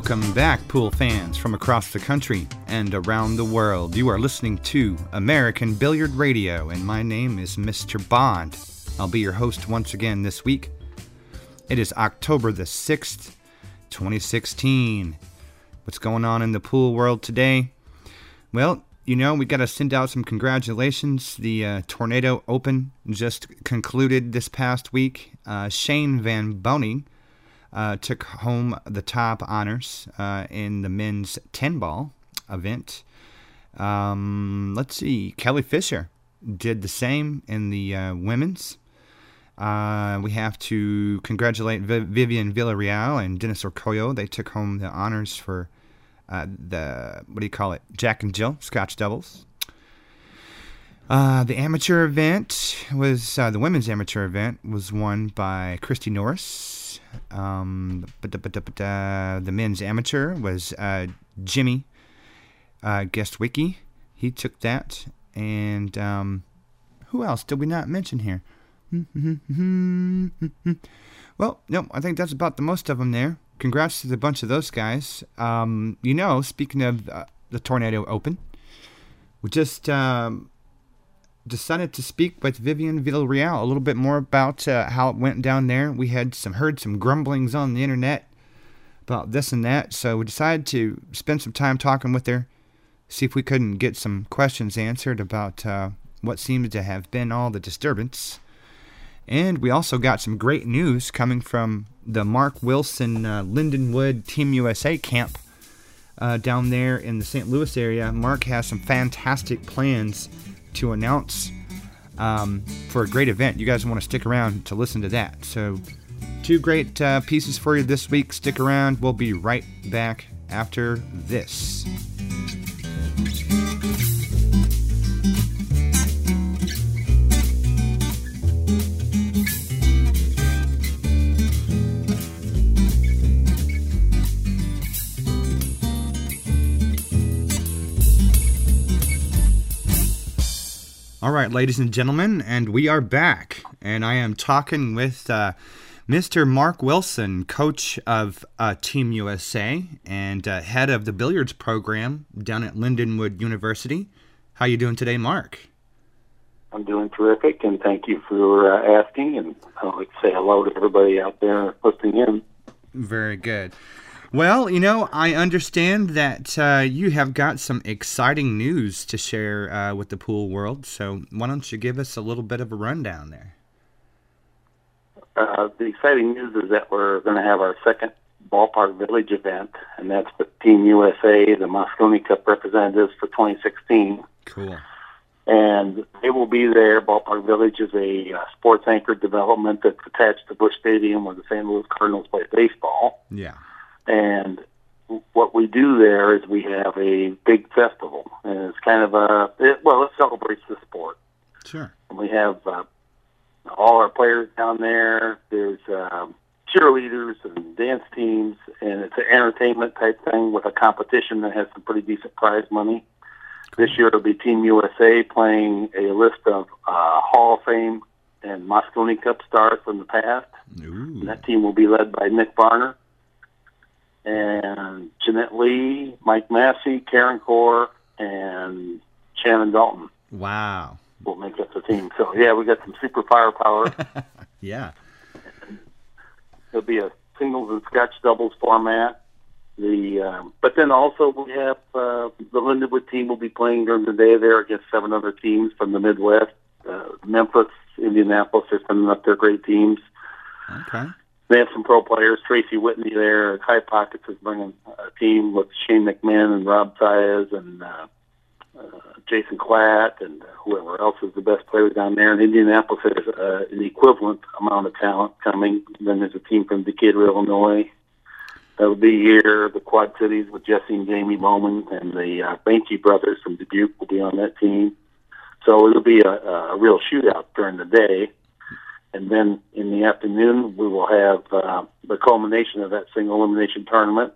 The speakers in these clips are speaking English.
Welcome back, pool fans from across the country and around the world. You are listening to American Billiard Radio, and my name is Mr. Bond. I'll be your host once again this week. It is October the 6th, 2016. What's going on in the pool world today? Well, you know, we got to send out some congratulations. The uh, Tornado Open just concluded this past week. Uh, Shane Van Boening uh, took home the top honors uh, in the men's 10 ball event. Um, let's see, Kelly Fisher did the same in the uh, women's. Uh, we have to congratulate Vivian Villarreal and Dennis Orcollo. They took home the honors for uh, the, what do you call it, Jack and Jill Scotch doubles. Uh, the amateur event was, the women's amateur event was won by Christy Norris um, the men's amateur was uh, Jimmy uh, Guestwicki. He took that. And um, who else did we not mention here? well, no, I think that's about the most of them there. Congrats to the bunch of those guys. Um, you know, speaking of uh, the Tornado Open, we just um, decided to speak with Vivian Villarreal a little bit more about uh, how it went down there. We had some heard some grumblings on the internet about this and that, so we decided to spend some time talking with her, see if we couldn't get some questions answered about uh, what seemed to have been all the disturbance. And we also got some great news coming from the Mark Wilson uh, Lindenwood Team USA camp uh, down there in the St. Louis area. Mark has some fantastic plans to announce um, for a great event. You guys want to stick around to listen to that. So, two great uh, pieces for you this week. Stick around. We'll be right back after this. All right, ladies and gentlemen, and we are back. And I am talking with uh, Mr. Mark Wilson, coach of uh, Team USA and uh, head of the billiards program down at Lindenwood University. How you doing today, Mark? I'm doing terrific, and thank you for uh, asking. And I'd like to say hello to everybody out there listening in. Very good. Well, you know, I understand that uh, you have got some exciting news to share uh, with the pool world. So why don't you give us a little bit of a rundown there? Uh, the exciting news is that we're going to have our second Ballpark Village event, and that's the Team USA, the Mosconi Cup representatives for 2016. Cool. And they will be there. Ballpark Village is a uh, sports anchored development that's attached to Busch Stadium where the St. Louis Cardinals play baseball. Yeah. And what we do there is we have a big festival, and it's kind of a it, well, it celebrates the sport. Sure. And we have uh, all our players down there. There's um, cheerleaders and dance teams, and it's an entertainment type thing with a competition that has some pretty decent prize money. Cool. This year it'll be Team USA playing a list of uh, Hall of Fame and Mosconi Cup stars from the past. Ooh. And that team will be led by Nick Varner and Jeanette Lee, Mike Massey, Karen Corr, and Shannon Dalton. Wow. we'll make up the team. So yeah, we got some super firepower. yeah. It'll be a singles and Scotch doubles format. The um, but then also we have uh, the Lindenwood team will be playing during the day there against seven other teams from the Midwest. Uh, Memphis, Indianapolis are sending up their great teams. Okay they have some pro players. Tracy Whitney there. High Pockets is bringing a team with Shane McMahon and Rob Saez and uh, uh, Jason Klatt and whoever else is the best player down there. And Indianapolis has uh, an equivalent amount of talent coming. Then there's a team from Decatur, Illinois. That'll be here. The Quad Cities with Jesse and Jamie Bowman and the uh, Banky brothers from Dubuque will be on that team. So it'll be a, a real shootout during the day and then in the afternoon we will have uh, the culmination of that single elimination tournament.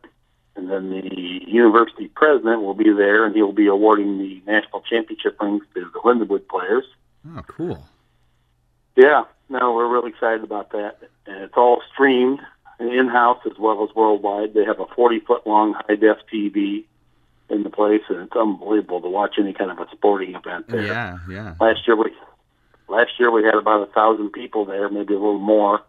And then the university president will be there, and he will be awarding the national championship rings to the Lindenwood players. Oh, cool! Yeah, no, we're really excited about that, and it's all streamed in-house as well as worldwide. They have a 40-foot long high-def TV in the place, and it's unbelievable to watch any kind of a sporting event there. Yeah, yeah. Last year we last year we had about a thousand people there, maybe a little more,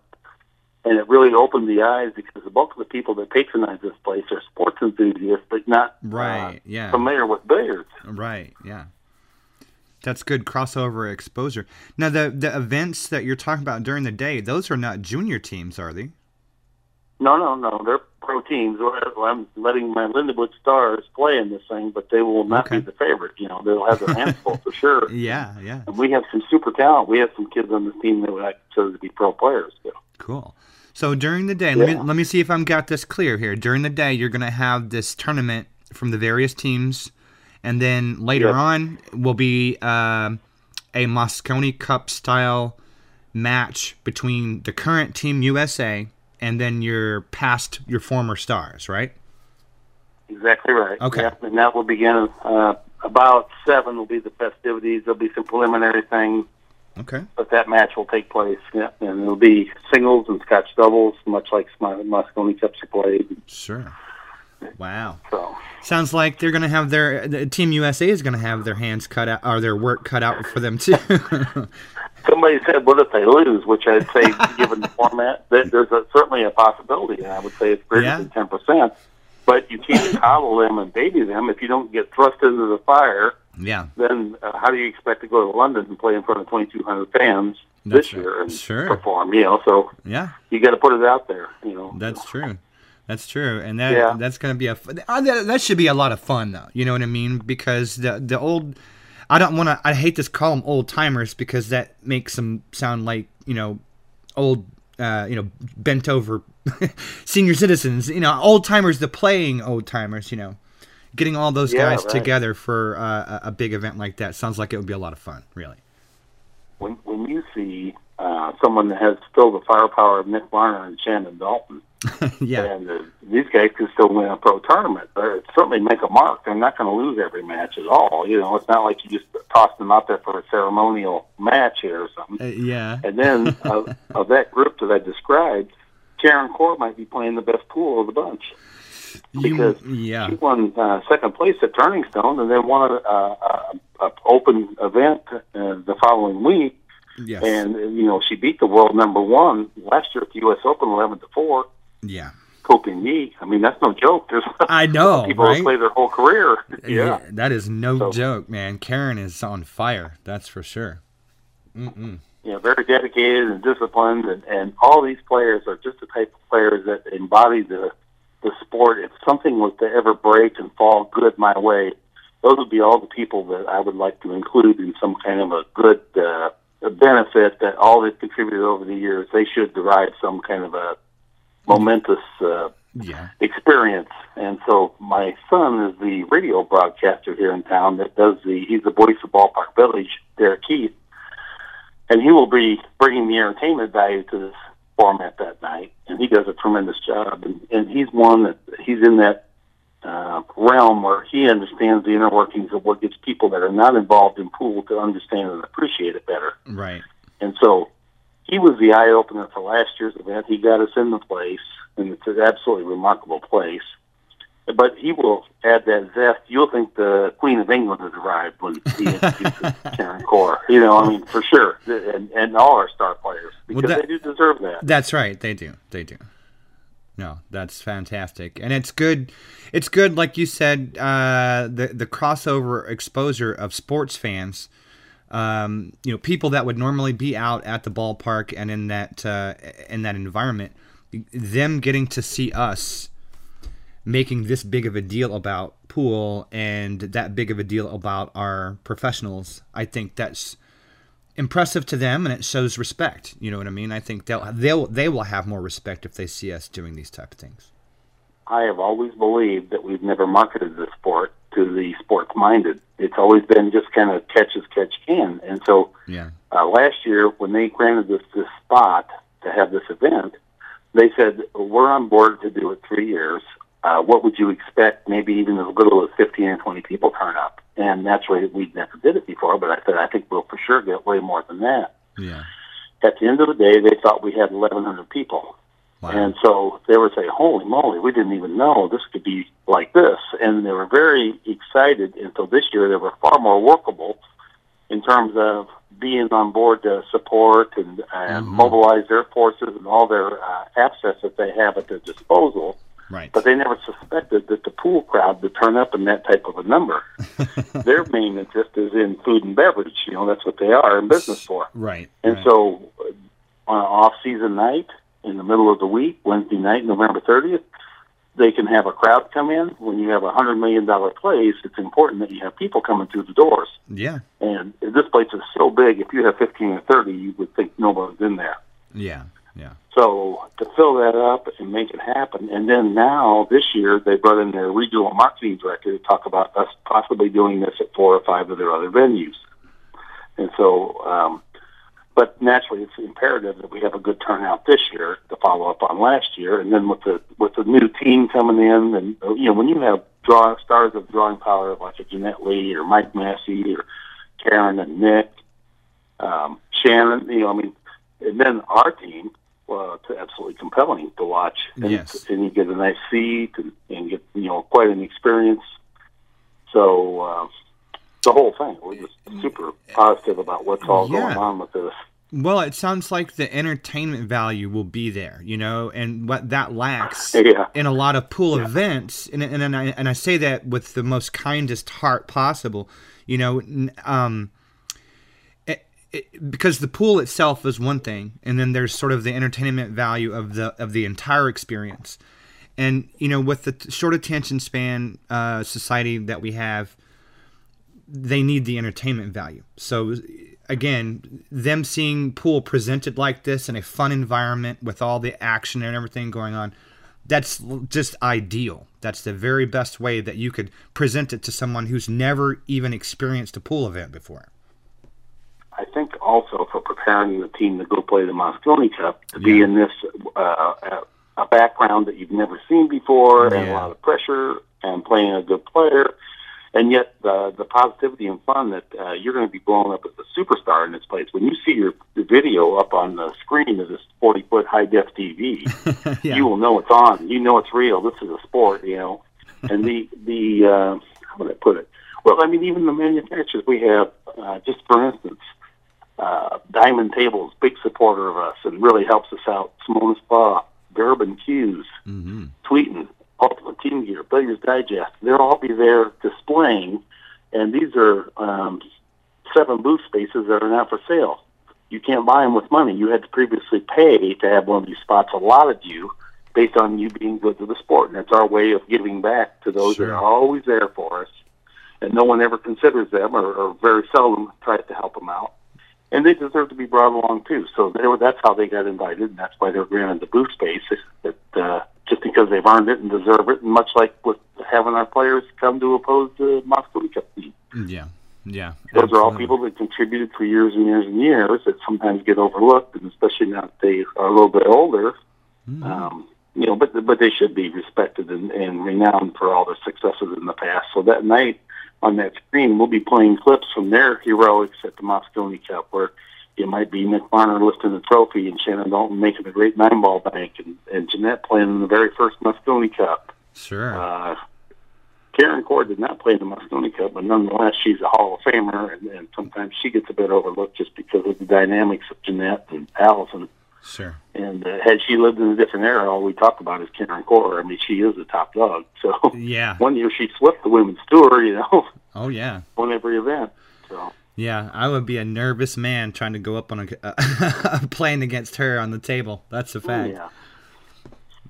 and it really opened the eyes because the bulk of the people that patronize this place are sports enthusiasts, but not right, uh, yeah, familiar with billiards. Right, yeah. That's good crossover exposure. Now, the the events that you're talking about during the day, those are not junior teams, are they? No, no, no. They're pro teams. I'm letting my Lindenwood Stars play in this thing, but they will not Okay. be the favorite. You know, they'll have their hands full for sure. Yeah, yeah. And we have some super talent. We have some kids on the team that would consider to be pro players. Too. Cool. So during the day, let me let me see if I'm got this clear here. During the day, you're going to have this tournament from the various teams, and then later Yep. on will be um, a Mosconi Cup style match between the current Team USA and then you're past, your former stars, right? Exactly right. Okay. Yep, and that will begin uh, about seven. Will be the festivities. There'll be some preliminary things, Okay. but that match will take place. Yeah, and it'll be singles and Scotch doubles, much like Mosconi Cups are played. Sure. Wow. So Sounds like they're going to have their the Team USA is going to have their hands cut out or their work cut out for them too. somebody said, "What if they lose?" Which I'd say, given the format, that there's a, certainly a possibility, and I would say it's greater Yeah. than ten percent. But you can't coddle them and baby them if you don't get thrust into the fire. yeah. Then uh, how do you expect to go to London and play in front of 2,200 fans That's this right. year and Sure. perform? You know, so Yeah. you got to put it out there. You know, That's true. That's true, and that Yeah. that's gonna be a uh, that, that should be a lot of fun though. You know what I mean? Because the the old, I don't want to. I hate to call them old timers because that makes them sound like you know, old. Uh, you know, bent over senior citizens. You know, old timers. The playing old timers. You know, getting all those Yeah, guys right. together for uh, a, a big event like that sounds like it would be a lot of fun. Really. when when you see uh, someone that has still the firepower of Nick Varner and Shannon Dalton, yeah. and uh, these guys can still win a pro tournament. Or certainly make a mark. They're not going to lose every match at all. You know, it's not like you just toss them out there for a ceremonial match here or something. Uh, yeah. And then of, of that group that I described, Karen Corr might be playing the best pool of the bunch. You, because yeah. She won uh, second place at Turning Stone, and then won a, a, a, a open event uh, the following week. Yes. And uh, you know, she beat the world number one last year at the U.S. Open, eleven to four. Yeah. Coping me. I mean, that's no joke. There's I know, people right? play their whole career. Yeah. that is no So- joke, man. Karen is on fire. That's for sure. Mm-mm. you know, very dedicated and disciplined, and, and all these players are just the type of players that embody the the sport. If something was to ever break and fall good my way, those would be all the people that I would like to include in some kind of a good uh, a benefit that all they've contributed over the years. They should derive some kind of a momentous uh, Yeah. experience. And so my son is the radio broadcaster here in town that does the, he's the voice of Ballpark Village, Derek Keith. And he will be bringing the entertainment value to this format that night. And he does a tremendous job. And, and he's one that, he's in that uh, realm where he understands the inner workings of what gets people that are not involved in pool to understand and appreciate it better. Right. And so he was the eye opener for last year's event. He got us in the place, and it's an absolutely remarkable place. But he will add that zest. You'll think the Queen of England has arrived when he introduces Karen Corr. You know, I mean, for sure, and and all our star players because that- they do deserve that. That's right. They do. They do. No, that's fantastic, and it's good. It's good, like you said, uh, the the crossover exposure of sports fans. Um, you know, people that would normally be out at the ballpark and in that uh, in that environment, them getting to see us making this big of a deal about pool and that big of a deal about our professionals. I think that's impressive to them and it shows respect. You know what I mean? I think they'll they'll they will have more respect if they see us doing these type of things. I have always believed that we've never marketed the sport to the sports minded. It's always been just kind of catch as catch can. And so Yeah. uh, last year, when they granted us this spot to have this event, they said, We're on board to do it three years. Uh, what would you expect? Maybe even as little as 15 or 20 people turn up. And naturally, we never did it before, but I said, I think we'll for sure get way more than that. Yeah. At the end of the day, they thought we had 1,100 people. Wow. And so they were saying, "Holy moly, we didn't even know this could be like this." And they were very excited. Until this year, they were far more workable in terms of being on board to support and, and Mhm. mobilize their forces and all their uh, assets that they have at their disposal. Right. But they never suspected that the pool crowd would turn up in that type of a number. Their main interest is in food and beverage. You know, that's what they are in business for. right. And right. so, uh, on an off-season night in the middle of the week, Wednesday night, November 30th, they can have a crowd come in. When you have a hundred million dollar place, it's important that you have people coming through the doors. yeah. And this place is so big, if you have 15 or 30, you would think nobody's in there. Yeah. Yeah. So to fill that up and make it happen, and then now this year they brought in their regional marketing director to talk about us possibly doing this at four or five of their other venues. And so, um, but naturally, it's imperative that we have a good turnout this year to follow up on last year, and then with the with the new team coming in, and you know when you have draw stars of drawing power like a Jeanette Lee or Mike Massey or Karen and Nick, um, Shannon, you know, I mean, and then our team, uh, it's absolutely compelling to watch. And, Yes. and you get a nice seat and, and get you know quite an experience. So uh, the whole thing, we're just super positive about what's all Yeah. going on with this. Well, it sounds like the entertainment value will be there, you know, and what that lacks Yeah. in a lot of pool events, and and and I, and I say that with the most kindest heart possible, you know, um, it, it, because the pool itself is one thing, and then there's sort of the entertainment value of the of the entire experience, and you know, with the short attention span uh, society that we have, they need the entertainment value. So again, them seeing pool presented like this in a fun environment with all the action and everything going on, that's just ideal. That's the very best way that you could present it to someone who's never even experienced a pool event before. I think also for preparing the team to go play the Mosconi Cup to be in this uh, a- a background that you've never seen before and a lot of pressure and playing a good player, and yet the the positivity and fun that uh, you're going to be blowing up as a superstar in this place. When you see your the video up on the screen of this 40 foot high def TV, yeah. you will know it's on. You know it's real. This is a sport, you know. And the the uh, how would I put it? Well, I mean, even the manufacturers we have, uh, just for instance, uh, Diamond Tables, big supporter of us, and really helps us out. Simona Spa, Durbin Hughes, hmm Tweeten, Ultimate Team Gear, Billiards Digest. They'll all be there displaying, and these are um, seven booth spaces that are now for sale. You can't buy them with money. You had to previously pay to have one of these spots allotted you based on you being good to the sport. And it's our way of giving back to those Sure. that are always there for us. And no one ever considers them or, or very seldom tries to help them out. And they deserve to be brought along too. So they were, that's how they got invited, and that's why they're granted the booth space. That uh, just because they've earned it and deserve it, and much like with having our players come to oppose the Moscow Cup team. Yeah. Yeah. Those are all people that contributed for years and years and years that sometimes get overlooked, and especially now that they are a little bit older. Mhm. Um, you know, but but they should be respected and, and renowned for all their successes in the past. So that night on that screen, we'll be playing clips from their heroics at the Mosconi Cup, where it might be Nick Varner lifting the trophy and Shannon Dalton making a great nine ball bank, and, and Jeanette playing in the very first Mosconi Cup. Sure. Uh, Karen Corr did not play in the Mosconi Cup, but nonetheless, she's a Hall of Famer, and, and sometimes she gets a bit overlooked just because of the dynamics of Jeanette and Allison. Sure. And uh, had she lived in a different era, all we talk about is Karen Corr. I mean, she is the top dog. So Yeah. one year she swept the women's tour, you know, Oh yeah. won every event. So Yeah, I would be a nervous man trying to go up on a uh, playing against her on the table. That's a fact. yeah,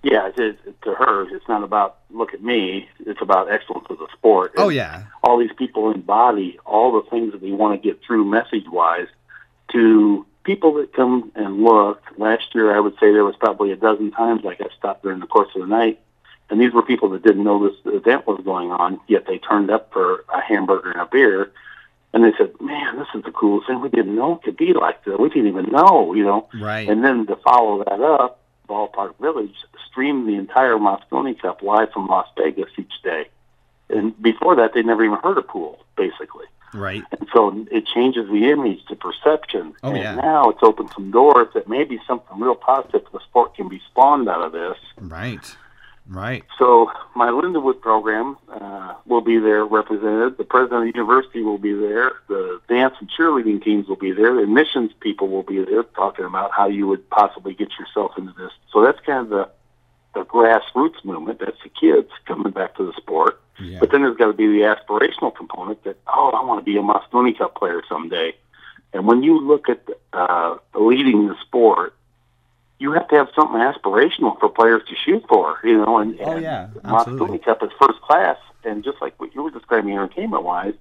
yeah. To her, it's not about look at me. It's about excellence of the sport. Oh yeah. all these people embody all the things that we want to get through message wise to people that come and look. Last year, I would say there was probably a dozen times like I stopped during the course of the night. And these were people that didn't know this event was going on, yet they turned up for a hamburger and a beer. And they said, man, this is the coolest thing. We didn't know it could be like this. We didn't even know, you know. Right. And then to follow that up, Ballpark Village streamed the entire Mosconi Cup live from Las Vegas each day. And before that, they never even heard of pool, basically. Right. And so it changes the image, the perception. Oh, and yeah. now it's opened some doors that maybe something real positive for the sport can be spawned out of this. Right. Right. So my Lindenwood program uh, will be there represented. The president of the university will be there. The dance and cheerleading teams will be there. The admissions people will be there talking about how you would possibly get yourself into this. So that's kind of the the grassroots movement. That's the kids coming back to the sport. Yeah. But then there's got to be the aspirational component that oh, I want to be a Mosconi Cup player someday. And when you look at uh, leading the sport, you have to have something aspirational for players to shoot for, you know. And, Oh, and yeah. Mosconi Cup is first class, and just like what you were describing entertainment wise,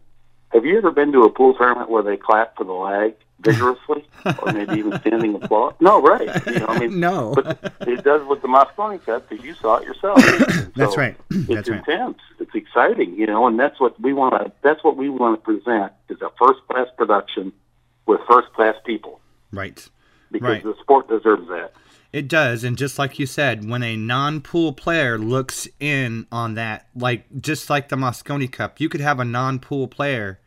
have you ever been to a pool tournament where they clap for the lag vigorously, or maybe even standing applause? No, right? You know, I mean, No. but it does with the Mosconi Cup because you saw it yourself. That's So right. It's That's right. intense. It's exciting, you know, and that's what we want to. That's what we want to present is a first class production with first class people Right. because Right. the sport deserves that. It does, and just like you said, when a non-pool player looks in on that, like just like the Mosconi Cup, you could have a non-pool player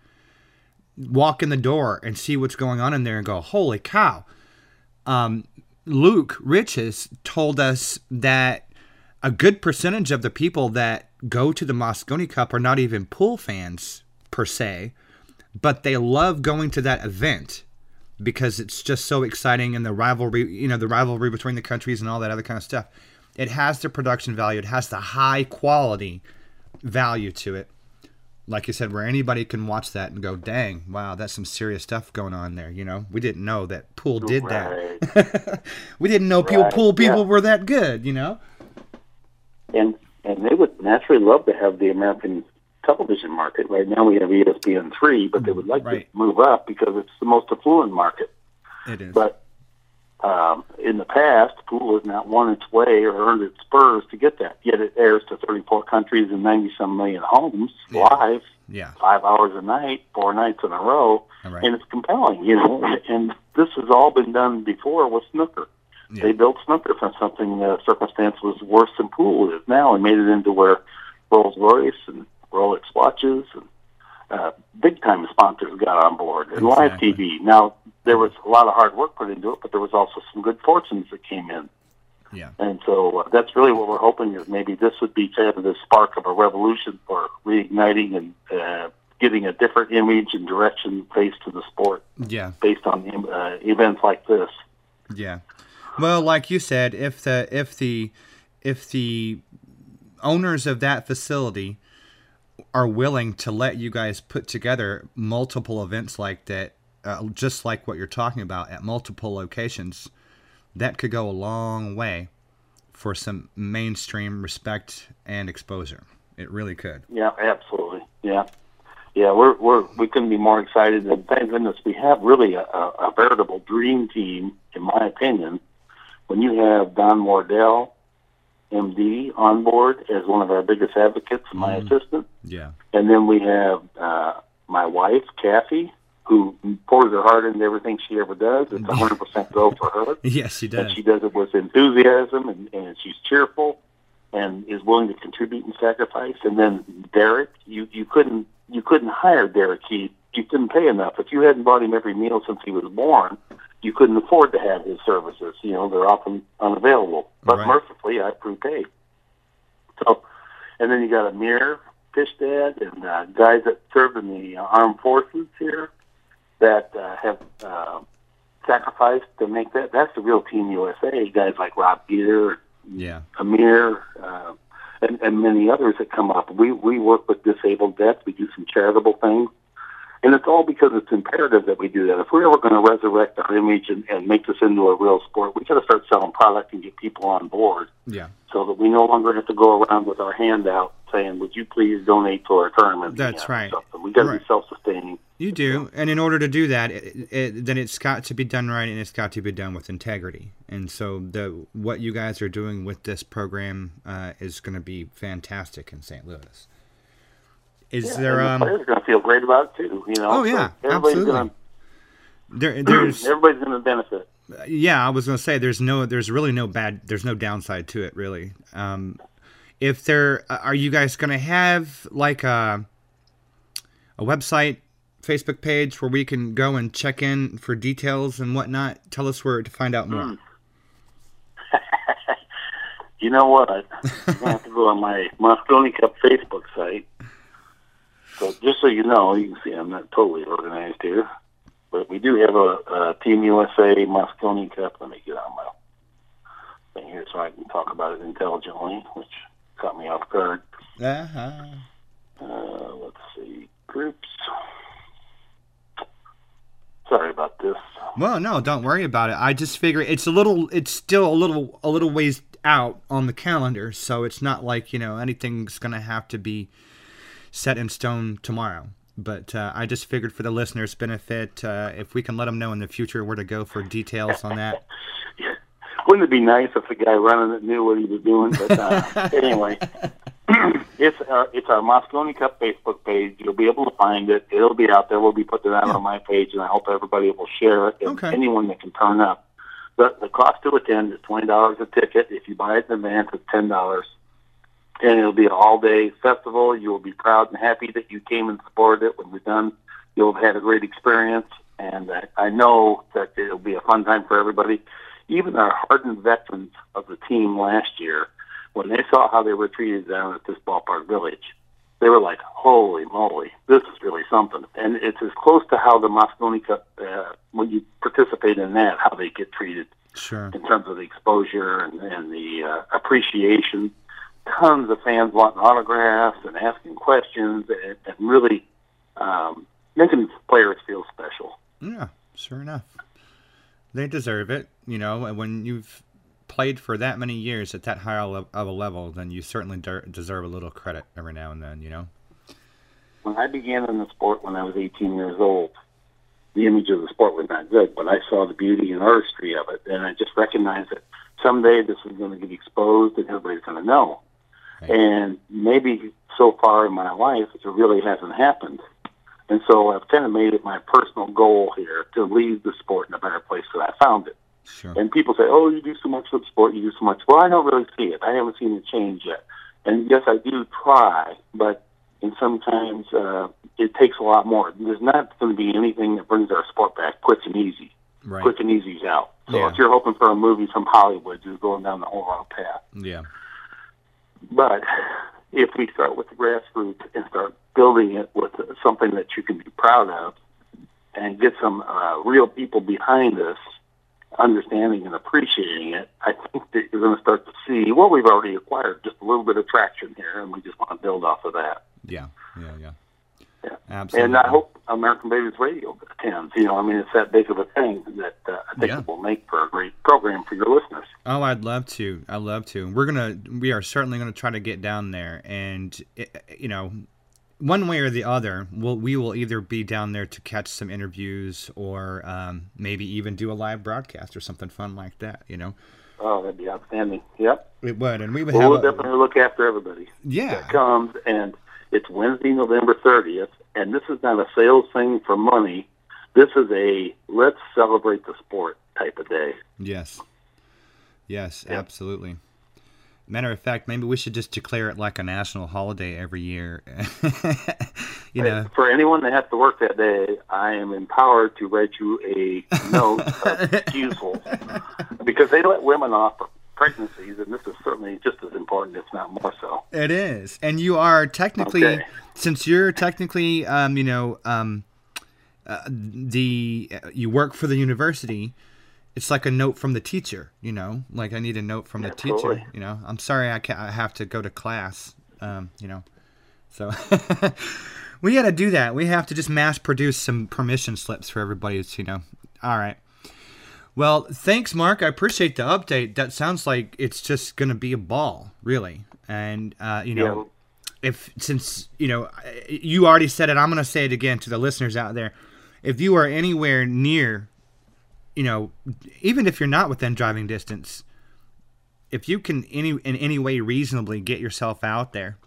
walk in the door and see what's going on in there and go, "Holy cow!" Um, Luke Riches told us that a good percentage of the people that go to the Mosconi Cup are not even pool fans per se, but they love going to that event because it's just so exciting and the rivalry, you know, the rivalry between the countries and all that other kind of stuff. It has the production value, it has the high quality value to it. Like you said, where anybody can watch that and go, dang, wow, that's some serious stuff going on there. You know, we didn't know that pool did that. we didn't know pool, Right, pool people yeah. were that good, you know? and and they would naturally love to have the American television market. Right now we have E ESPN three, but they would like Right. to move up because it's the most affluent market. It is. But um, in the past, pool has not won its way or earned its spurs to get that. Yet it airs to 34 countries and 90 some million homes Yeah. live, yeah. five hours a night, four nights in a row, right. and it's compelling, you know. And this has all been done before with snooker. Yeah. They built snooker from something the circumstance was worse than pool is now, and made it into where Rolls Royce and Rolex watches and uh, big time sponsors got on board and live TV. Now there was a lot of hard work put into it, but there was also some good fortunes that came in. Yeah. And so uh, that's really what we're hoping is maybe this would be kind of the spark of a revolution for reigniting and uh, getting a different image and direction faced to the sport Yeah. based on uh, events like this. Yeah. Well, like you said, if the if the if the owners of that facility are willing to let you guys put together multiple events like that, uh, just like what you're talking about at multiple locations, that could go a long way for some mainstream respect and exposure. It really could. Yeah, absolutely. Yeah, yeah. We're we're we couldn't be more excited. And thank goodness we have really a, a, veritable dream team, in my opinion. When you have Don Wardell, MD, on board as one of our biggest advocates, and my assistant, Yeah. and then we have uh, my wife, Kathy, who pours her heart into everything she ever does. It's a hundred percent go for her. Yes, she does. And she does it with enthusiasm and, and she's cheerful and is willing to contribute and sacrifice. And then Derek, you, you couldn't you couldn't hire Derek. He you couldn't pay enough. If you hadn't bought him every meal since he was born, you couldn't afford to have his services. You know, they're often unavailable. But Right. mercifully I prepaid. So and then you got Amir Fishdad and uh, guys that serve in the uh, armed forces here that uh, have uh, sacrificed to make that. That's the real Team USA. Guys like Rob Geter, Yeah. Amir, uh, and, and many others that come up. We we work with disabled vets. We do some charitable things, and it's all because it's imperative that we do that. If we're ever going to resurrect our image and, and make this into a real sport, we got to start selling product and get people on board Yeah. so that we no longer have to go around with our hand out saying, "Would you please donate to our tournament?" That's again," right. something. We got to Right. be self-sustaining. You do, and in order to do that, it, it, then it's got to be done right, and it's got to be done with integrity. And so, the what you guys are doing with this program uh, is going to be fantastic in St. Louis. Is Yeah, there and the um? players to feel great about it too. You know. Oh, So yeah, everybody's absolutely. Gonna, There, there's everybody's going to benefit. yeah, I was going to say there's no, there's really no bad, there's no downside to it really. Um, if there, are you guys going to have like a a website, Facebook page where we can go and check in for details and whatnot? Tell us where to find out more. Mm. you know what? I have to go on my Mosconi Cup Facebook site. So just so you know, you can see I'm not totally organized here, but we do have a, a Team USA Mosconi Cup. Let me get on my thing here so I can talk about it intelligently, which caught me off guard. Uh-huh. Uh, let's see. Groups. Sorry about this. Well, no, don't worry about it. I just figure it's a little, it's still a little, a little ways out on the calendar, so it's not like you know anything's gonna have to be set in stone tomorrow. But uh, I just figured for the listeners' benefit, uh, if we can let them know in the future where to go for details on that. Wouldn't it be nice if the guy running it knew what he was doing? But uh, anyway, it's our, uh, it's our Mosconi Cup Facebook page. You'll be able to find it. It'll be out there. We'll be putting it out yeah. on my page, and I hope everybody will share it. Okay. anyone that can turn up. The, the cost to attend is twenty dollars a ticket. If you buy it in advance, it's ten dollars. And it'll be an all-day festival. You will be proud and happy that you came and supported it. When we're done, you'll have had a great experience, and I, I know that it'll be a fun time for everybody. Even our hardened veterans of the team last year when they saw how they were treated down at this ballpark village, they were like, "Holy moly, this is really something!" And it's as close to how the Mosconi Cup, uh, when you participate in that, how they get treated sure. in terms of the exposure and, and the uh, appreciation. Tons of fans wanting autographs and asking questions and, and really um, making players feel special. Yeah, sure enough. They deserve it, you know. And when you've played for that many years at that high of a level, then you certainly deserve a little credit every now and then, you know? When I began in the sport when I was 18 years old, the image of the sport was not good, but I saw the beauty and artistry of it, and I just recognized that someday this is going to get exposed and everybody's going to know. Right. And maybe so far in my life, it really hasn't happened. And so I've kind of made it my personal goal here to leave the sport in a better place than I found it. Sure. And people say, "Oh, you do so much for the sport. You do so much." Well, I don't really see it. I haven't seen the change yet. And yes, I do try, but and sometimes uh, it takes a lot more. There's not going to be anything that brings our sport back quick and easy. Right. Quick and easy's out. So yeah. if you're hoping for a movie from Hollywood, you're going down the whole wrong path. Yeah. But if we start with the grassroots and start building it with something that you can be proud of, and get some uh, real people behind us understanding and appreciating it, I think that you're going to start to see what we've already acquired, just a little bit of traction here, and we just want to build off of that. Yeah, yeah, yeah. Yeah. Absolutely. And I hope American Billiards Radio attends. You know, I mean, it's that big of a thing that uh, I think yeah. it will make for a great program for your listeners. Oh, I'd love to. I'd love to. We're gonna, we are certainly gonna try to get down there, and it, you know, one way or the other, we'll, we will either be down there to catch some interviews or um, maybe even do a live broadcast or something fun like that, you know? Oh, that'd be outstanding. Yep. It would. And we would well, have. We'll a, definitely look after everybody. Yeah. That comes, and it's Wednesday, November 30th, and this is not a sales thing for money. This is a let's celebrate the sport type of day. Yes. Yes, yep. absolutely. Matter of fact, maybe we should just declare it like a national holiday every year. you know, for anyone that has to work that day, I am empowered to write you a note of excusal because they let women off for pregnancies, and this is certainly just as important, if not more so. It is, and you are technically, okay. since you're technically, um, you know, um, uh, the uh, you work for the university it's like a note from the teacher, you know, like I need a note from the teacher, you know, I'm sorry I, can't, I have to go to class, um, you know, so we got to do that. We have to just mass produce some permission slips for everybody, you know. All right. Well, thanks, Mark. I appreciate the update. That sounds like it's just going to be a ball, really. And, uh, you know, yeah. if since, you know, you already said it, I'm going to say it again to the listeners out there. If you are anywhere near you know, even if you're not within driving distance, if you can any in any way reasonably get yourself out there,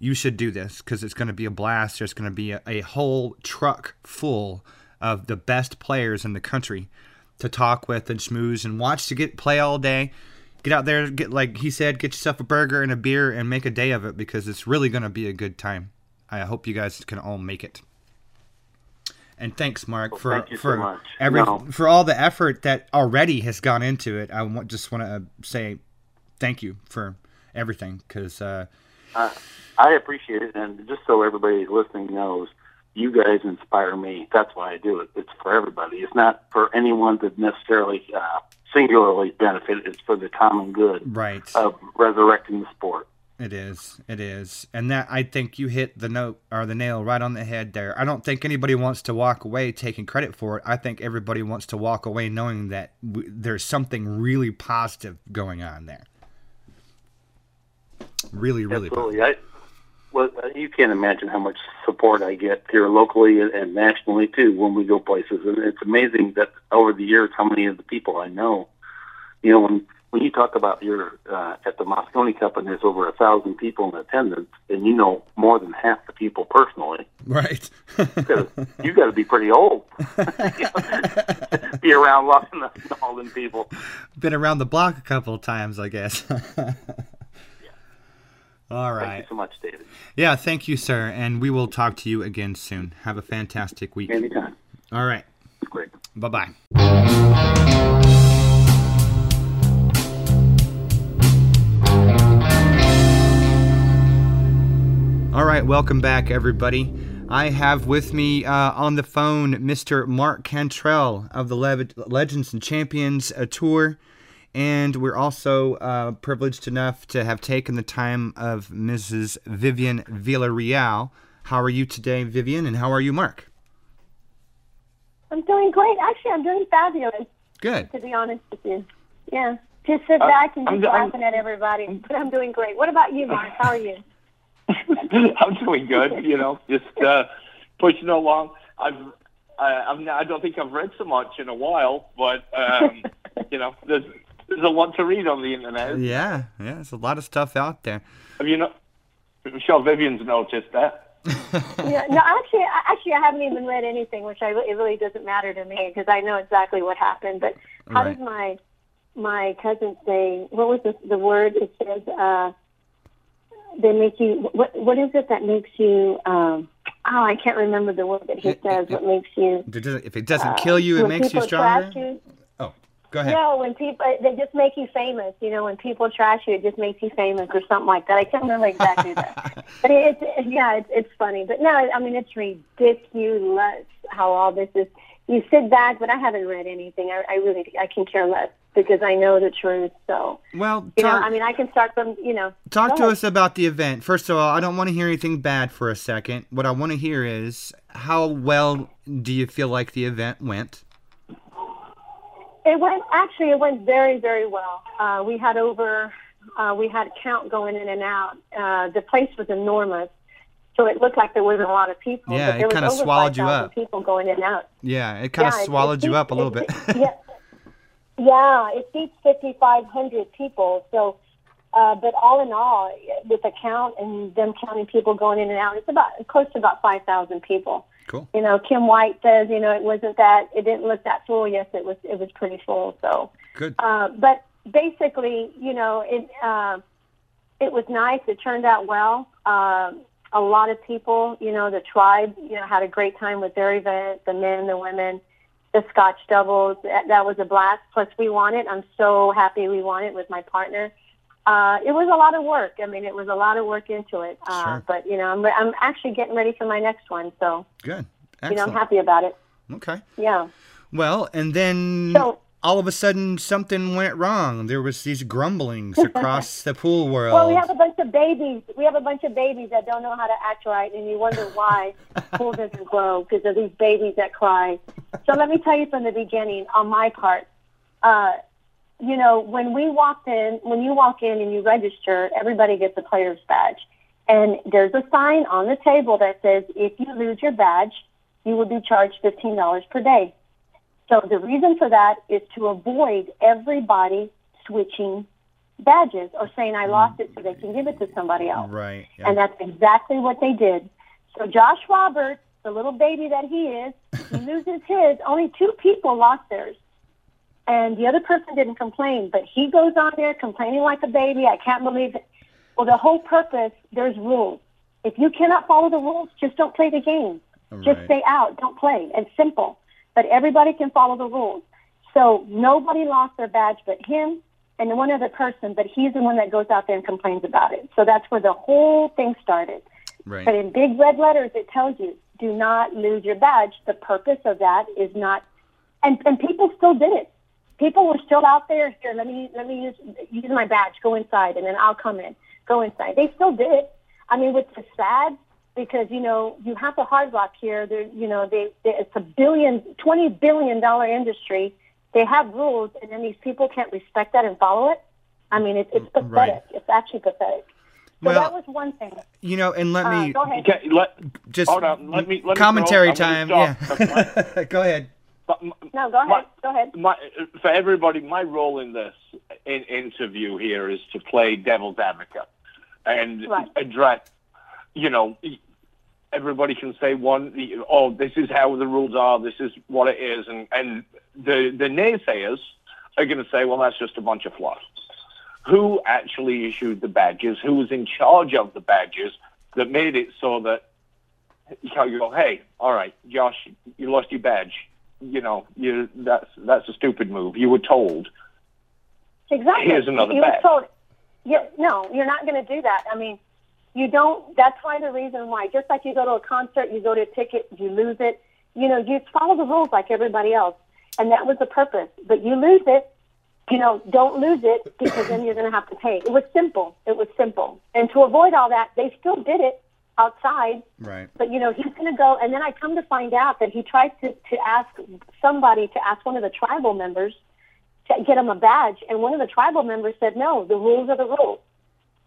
you should do this because it's going to be a blast. There's going to be a, a, whole truck full of the best players in the country to talk with and schmooze and watch to get play all day. Get out there, get like he said, get yourself a burger and a beer and make a day of it because it's really going to be a good time. I hope you guys can all make it. And thanks, Mark, Well, for thank you so for every No. for all the effort that already has gone into it. I want, just want to say thank you for everything because uh, I appreciate it, and just so everybody listening knows, you guys inspire me. That's why I do it. It's for everybody. It's not for anyone to necessarily uh, singularly benefit. It's for the common good right, of resurrecting the sport. it is, it is, and that I think you hit the note or the nail right on the head there. I don't think anybody wants to walk away taking credit for it. I think everybody wants to walk away knowing that w- there's something really positive going on there. Really, really. Absolutely. I, well, uh, you can't imagine how much support I get here locally and, nationally too when we go places, and it's amazing that over the years how many of the people I know. You know, when when you talk about your uh, at the Mosconi Cup and there's over a thousand people in attendance, and you know more than half the people personally, Right. you got to be pretty old, be around long enough to know all them people. Been around the block a couple of times, I guess. All Thank you so much, David. Yeah, thank you, sir. And we will talk to you again soon. Have a fantastic week. Anytime. All right. Great. Bye bye. All right, welcome back, everybody. I have with me uh, on the phone Mr. Mark Cantrell of the Le- Legends and Champions uh, Tour. And we're also uh, privileged enough to have taken the time of Mrs. Vivian Villarreal. How are you today, Vivian? And how are you, Mark? I'm doing great. Actually, I'm doing fabulous, Good. to be honest with you. Yeah. Just sit back and I'm- just I'm- laughing at everybody. But I'm doing great. What about you, Mark? How are you? I'm doing good. You know, just uh, pushing along. I've I, I'm not, I don't think I've read so much in a while, but um, you know, there's there's a lot to read on the internet. Yeah, yeah, there's a lot of stuff out there. Have you not? I'm sure Vivian's noticed that. yeah, no, actually, actually, I haven't even read anything, which I re- it really doesn't matter to me because I know exactly what happened. But how Right. does my my cousin say? What was the, the word? It says uh, they make you. What what is it that makes you? Um, oh, I can't remember the word that he It- it- says. What makes you? It doesn't- If it doesn't kill you, it makes you people stronger. you, go ahead. No, when people uh, they just make you famous. You know, when people trash you, it just makes you famous or something like that. I can't remember exactly that, but it's it, yeah, it's it's funny. But no, I mean it's ridiculous how all this is. You sit back, but I haven't read anything. I, I really I can care less because I know the truth. So Well, you know, I mean, I can start from you know. talk to ahead. us about the event. First of all, I don't want to hear anything bad for a second. What I want to hear is how well do you feel like the event went? It went actually. It went very, very well. Uh, we had over. Uh, we had a count going in and out. Uh, the place was enormous, so it looked like there wasn't a lot of people. Yeah, it kinda over swallowed you up. People going in and out. Yeah, it kind of Yeah, swallowed it you seats- up a little it- bit. yeah, yeah, it seats 5,500 people. So, uh, but all in all, with the count and them counting people going in and out, it's about close to about 5,000 people. Cool. You know, Kim White says, you know, it wasn't that, it didn't look that full. Yes, it was, it was pretty full. So, Good. uh, but basically, you know, it uh, it was nice. It turned out well. Uh, a lot of people, you know, the tribe, you know, had a great time with their event. The men, the women, the Scotch doubles. That, that was a blast. Plus, we won it. I'm so happy we won it with my partner. Uh, it was a lot of work. I mean, it was a lot of work into it. Uh, Sure. But you know, I'm I'm actually getting ready for my next one. So Good. you know, I'm happy about it. Okay. Yeah. Well, and then So- all of a sudden something went wrong. There was these grumblings across the pool world. Well, we have a bunch of babies. We have a bunch of babies that don't know how to act right, and you wonder why the pool doesn't grow because of these babies that cry. So let me tell you from the beginning, on my part, uh, you know, when we walked in, when you walk in and you register, everybody gets a player's badge, and there's a sign on the table that says if you lose your badge, you will be charged fifteen dollars per day. So the reason for that is to avoid everybody switching badges or saying I lost it so they can give it to somebody else. right. yeah. And that's exactly what they did. So Josh Roberts, the little baby that he is, he loses his. Only two people lost theirs. And the other person didn't complain, but he goes on there complaining like a baby. I can't believe it. Well, the whole purpose, there's rules. If you cannot follow the rules, just don't play the game. Right. Just stay out. Don't play. It's simple. But everybody can follow the rules. So nobody lost their badge but him and one other person, but he's the one that goes out there and complains about it. So that's where the whole thing started. Right. But in big red letters, it tells you do not lose your badge. The purpose of that is not, and, and people still did it. People were still out there. Here, let me let me use use my badge. Go inside, and then I'll come in. Go inside. They still did it. I mean, which is sad because you know you have the Hard Rock here. There, you know, they, they it's a billion, twenty billion dollar industry. They have rules, and then these people can't respect that and follow it. I mean, it, it's pathetic. Right. It's actually pathetic. So well, that was one thing. You know, and let uh, me go ahead. Okay, let, just hold on. Let me let commentary me time. Yeah, go ahead. No, go ahead. My, go ahead. My, for everybody, my role in this in, interview here is to play devil's advocate and right. address. You know, everybody can say one. Oh, this is how the rules are. This is what it is, and and the the naysayers are going to say, well, that's just a bunch of fluff who actually issued the badges, who was in charge of the badges that made it so that you go, hey, all right, Josh, you lost your badge. You know, you that's that's a stupid move. You were told. Exactly. Here's another you badge. Were told, yeah, no, you're not going to do that. I mean, you don't. That's why the reason why. Just like you go to a concert, you go to a ticket, you lose it. You know, you follow the rules like everybody else, and that was the purpose. But you lose it, you know, don't lose it because then you're going to have to pay. It was simple. It was simple. And to avoid all that, they still did it outside. Right. But, you know, he's going to go. And then I come to find out that he tried to, to ask somebody to ask one of the tribal members to get him a badge. And one of the tribal members said, no, the rules are the rules.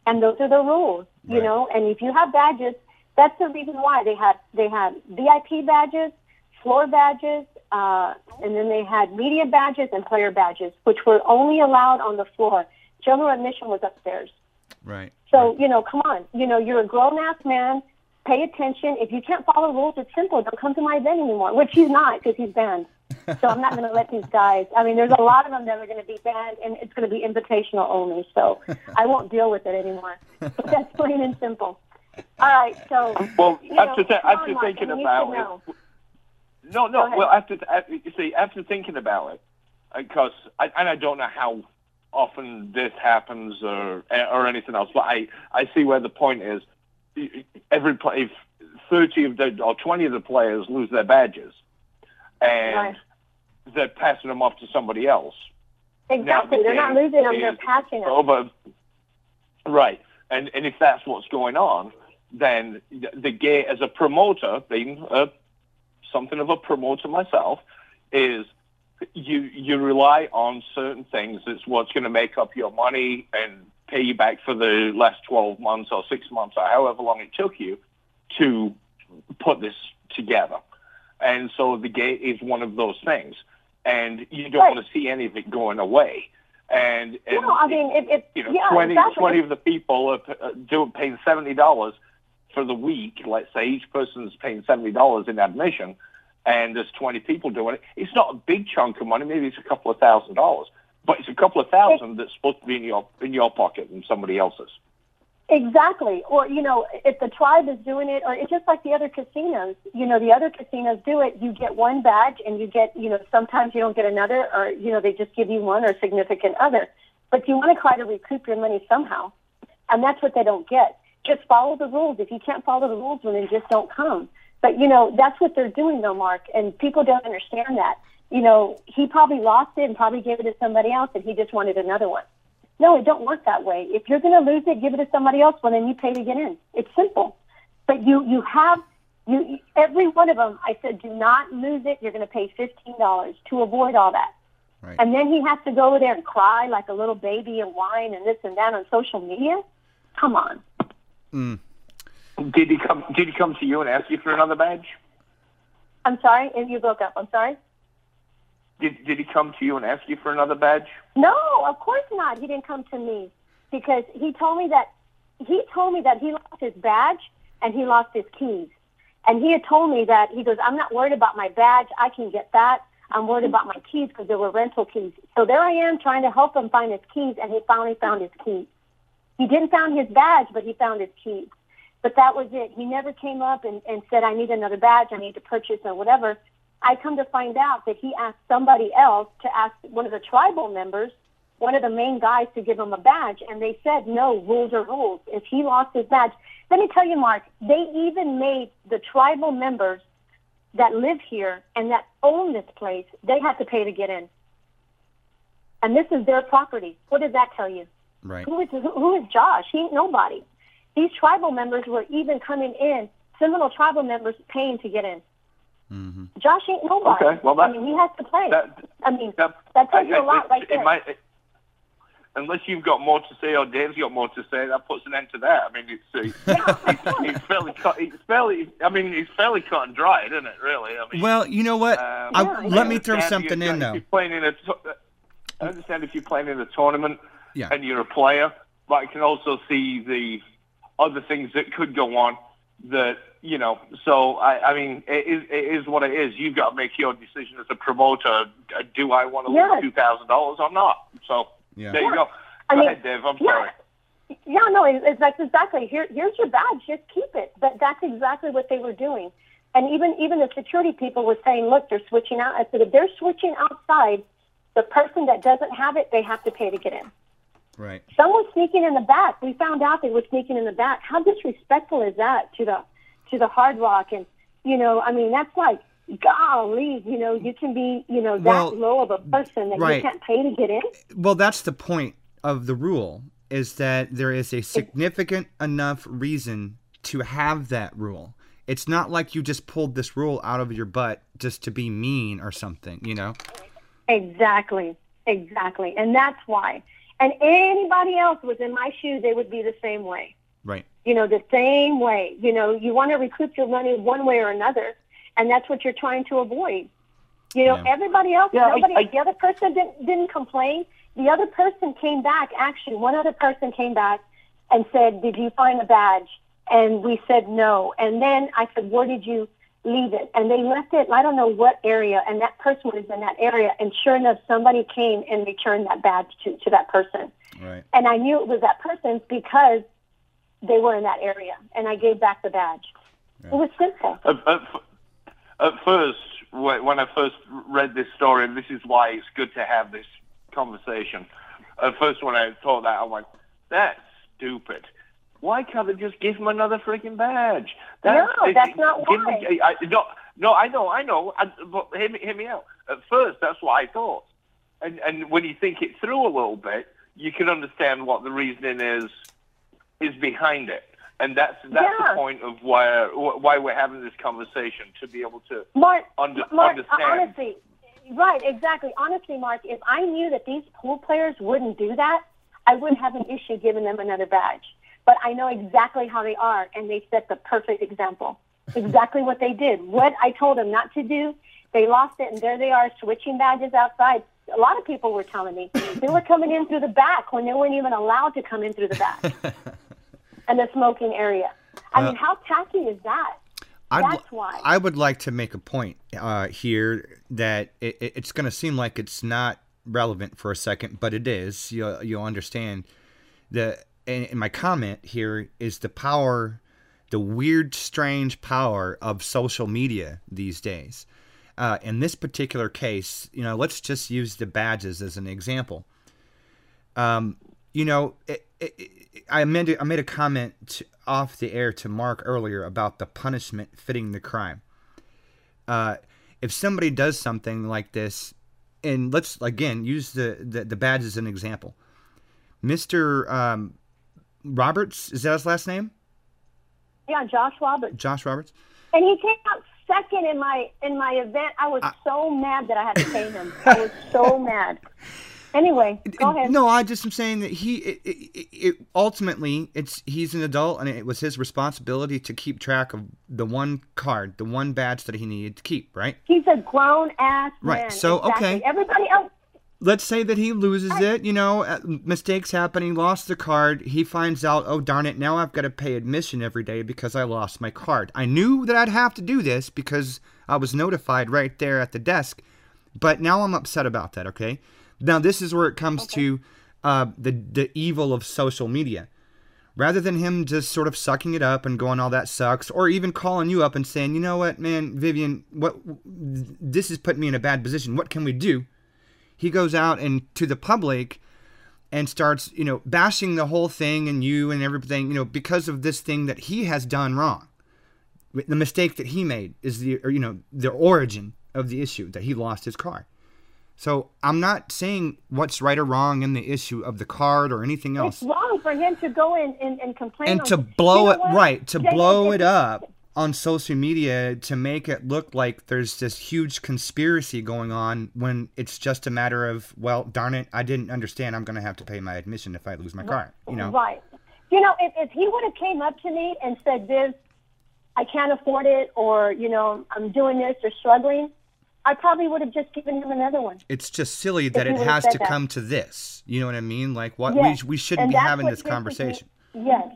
And those are the rules, you know. And if you have badges, that's the reason why they had they had VIP badges, floor badges, uh, and then they had media badges and player badges, which were only allowed on the floor. General admission was upstairs. Right. So, right. you know, come on. You know, you're a grown ass man. Pay attention. If you can't follow rules, it's simple. Don't come to my event anymore, which he's not because he's banned. so I'm not going to let these guys. I mean, there's a lot of them that are going to be banned, and it's going to be invitational only. So I won't deal with it anymore. But that's plain and simple. All right. So. Well, after, know, th- after thinking about it no, no. Well, after, after you see, after thinking about it, uh, because I, and I don't know how often this happens or or anything else, but I I see where the point is. Every play, if thirty of the or twenty of the players lose their badges, and right. they're passing them off to somebody else. Exactly, the they're not losing them; they're passing them. Over, right, and and if that's what's going on, then the gate as a promoter, being a something of a promoter myself, is you you rely on certain things. It's what's going to make up your money and pay you back for the last 12 months or six months or however long it took you to put this together. And so the gate is one of those things. And you don't right. want to see any of it going away. And, and no, I mean, it, it, you know, yeah, 20, exactly. 20 of the people are uh, doing, paying $70 for the week, let's say each person's paying seventy dollars in admission, and there's twenty people doing it. It's not a big chunk of money. Maybe it's a couple of thousand dollars, but it's a couple of thousand that's supposed to be in your in your pocket and somebody else's. Exactly. Or, you know, if the tribe is doing it, or it's just like the other casinos, you know, the other casinos do it, you get one badge and you get, you know, sometimes you don't get another, or, you know, they just give you one or significant other. But you want to try to recoup your money somehow. And that's what they don't get just follow the rules. If you can't follow the rules, then just don't come. But you know, that's what they're doing, though, Mark. And people don't understand that. You know, he probably lost it and probably gave it to somebody else, and he just wanted another one. No, it don't work that way. If you're going to lose it, give it to somebody else. Well, then you pay to get in. It's simple. But you you have you every one of them. I said, do not lose it. You're going to pay fifteen dollars to avoid all that. Right. And then he has to go over there and cry like a little baby and whine and this and that on social media. Come on. Mm. Did he come? Did he come to you and ask you for another badge? I'm sorry, if you broke up. I'm sorry. Did Did he come to you and ask you for another badge? No, of course not. He didn't come to me because he told me that he told me that he lost his badge and he lost his keys. And he had told me that he goes, I'm not worried about my badge. I can get that. I'm worried about my keys because they were rental keys. So there I am trying to help him find his keys, and he finally found his keys. He didn't found his badge, but he found his keys. But that was it. He never came up and, and said, I need another badge, I need to purchase or whatever. I come to find out that he asked somebody else to ask one of the tribal members, one of the main guys, to give him a badge, and they said, no, rules are rules. If he lost his badge, let me tell you, Mark, they even made the tribal members that live here and that own this place, they have to pay to get in. And this is their property. What does that tell you? Right. Who is, who, who is Josh? He ain't nobody. These tribal members were even coming in, Seminole tribal members paying to get in. Mm-hmm. Josh ain't nobody. Okay, well, that- I mean, he has to play. that- I mean, That, that tells you I- a lot it- right it there. might- it- unless you've got more to say or Dave's got more to say, that puts an end to that. I mean, it's uh, it's, it's fairly cut. It's fairly. I mean, it's fairly cut and dried, isn't it? Really. I mean, Well, you know what? um, I, Yeah, let me throw something you- in if though. You're playing in a. to- I understand if you're playing in a tournament Yeah. and you're a player, but I can also see the other things that could go on. That you know, so I, I mean, it is, it is what it is. You've got to make your decision as a promoter. Do I want to Yes. lose two thousand dollars or not? So Yeah. there you go. Go I mean, ahead, Dave. I'm yeah. sorry. Yeah, no, it- it's like exactly. Here, here's your badge. Just keep it. But that's exactly what they were doing. And even even the security people were saying, look, they're switching out. I said, if they're switching outside, the person that doesn't have it, they have to pay to get in. Right. Some was sneaking in the back. We found out they were sneaking in the back. How disrespectful is that to the to the Hard Rock? And you know, I mean, that's like, golly, you know, you can be, you know, that Well, low of a person that right. you can't pay to get in. Well, that's the point of the rule is that there is a significant enough reason to have that rule. It's not like you just pulled this rule out of your butt just to be mean or something, you know? Exactly, exactly, and that's why. And anybody else was in my shoes, they would be the same way. Right. You know, the same way. You know, you want to recoup your money one way or another, and that's what you're trying to avoid. You know, Yeah. everybody else, Yeah, I- nobody, I- the other person didn't didn't complain. The other person came back. Actually, one other person came back and said, "Did you find a badge?" And we said no. And then I said, "Where did you leave it?" And they left it. I don't know what area. And that person was in that area. And sure enough, somebody came and returned that badge to to that person. Right. And I knew it was that person's because they were in that area. And I gave back the badge. It was simple. At, at, at first, when I first read this story, and this is why it's good to have this conversation. At first, when I thought that, I'm like, that's stupid. Why can't they just give him another freaking badge? No, that's not why. Me, I, no, no, I know, I know. I, but hear me, hear me out. At first, that's what I thought. And, and when you think it through a little bit, you can understand what the reasoning is is behind it. And that's that's Yeah. the point of why why we're having this conversation to be able to Mark, Under- Mark, understand. honestly, right, exactly. Honestly, Mark, if I knew that these pool players wouldn't do that, I wouldn't have an issue giving them another badge. But I know exactly how they are, and they set the perfect example. Exactly what they did. What I told them not to do, they lost it, and there they are switching badges outside. A lot of people were telling me they were coming in through the back when they weren't even allowed to come in through the back and the smoking area. I mean, how tacky is that? I'd, That's why. I would like to make a point uh, here that it, it- it's going to seem like it's not relevant for a second, but it is. You'll, you'll understand. The and, and my comment here is the power, the weird, strange power of social media these days. Uh, in this particular case, you know, let's just use the badges as an example. Um, you know, it, it, it- I made I made a comment to, off the air to Mark earlier about the punishment fitting the crime. Uh, if somebody does something like this, and let's again use the the, the badge as an example, Mister um, Roberts is that his last name? Yeah, Josh Roberts. Josh Roberts. And he came out second in my in my event. I was so mad that I had to pay him. I was so mad. Anyway, go ahead. No, I just am saying that he it, it, it, ultimately it's he's an adult and it was his responsibility to keep track of the one card, the one badge that he needed to keep, right? He's a grown ass Right, man. so, exactly. okay. Everybody else. Let's say that he loses it, you know, uh, mistakes happen, he lost the card, he finds out, oh darn it, now I've got to pay admission every day because I lost my card. I knew that I'd have to do this because I was notified right there at the desk, but now I'm upset about that, okay? Now this is where it comes to uh, the the evil of social media. rather than him just sort of sucking it up and going all that sucks or even calling you up and saying you know what man vivian what this is putting me in a bad position what can we do he goes out and to the public and starts you know bashing the whole thing and you and everything you know because of this thing that he has done wrong the mistake that he made is the or, you know the origin of the issue that he lost his car so I'm not saying what's right or wrong in the issue of the card or anything else. It's wrong for him to go in and, and complain. And to blow it right, to Jay, blow it up on social media to make it look like there's this huge conspiracy going on when it's just a matter of, well, darn it, I didn't understand. I'm going to have to pay my admission if I lose my car. You know, Right. You know, if, if he would have came up to me and said, Viv, I can't afford it, or, you know, I'm doing this or struggling, I probably would have just given him another one. it's just silly that it has to that. come to this. You know what I mean? Like what Yes. we we shouldn't And be having this conversation. Yes,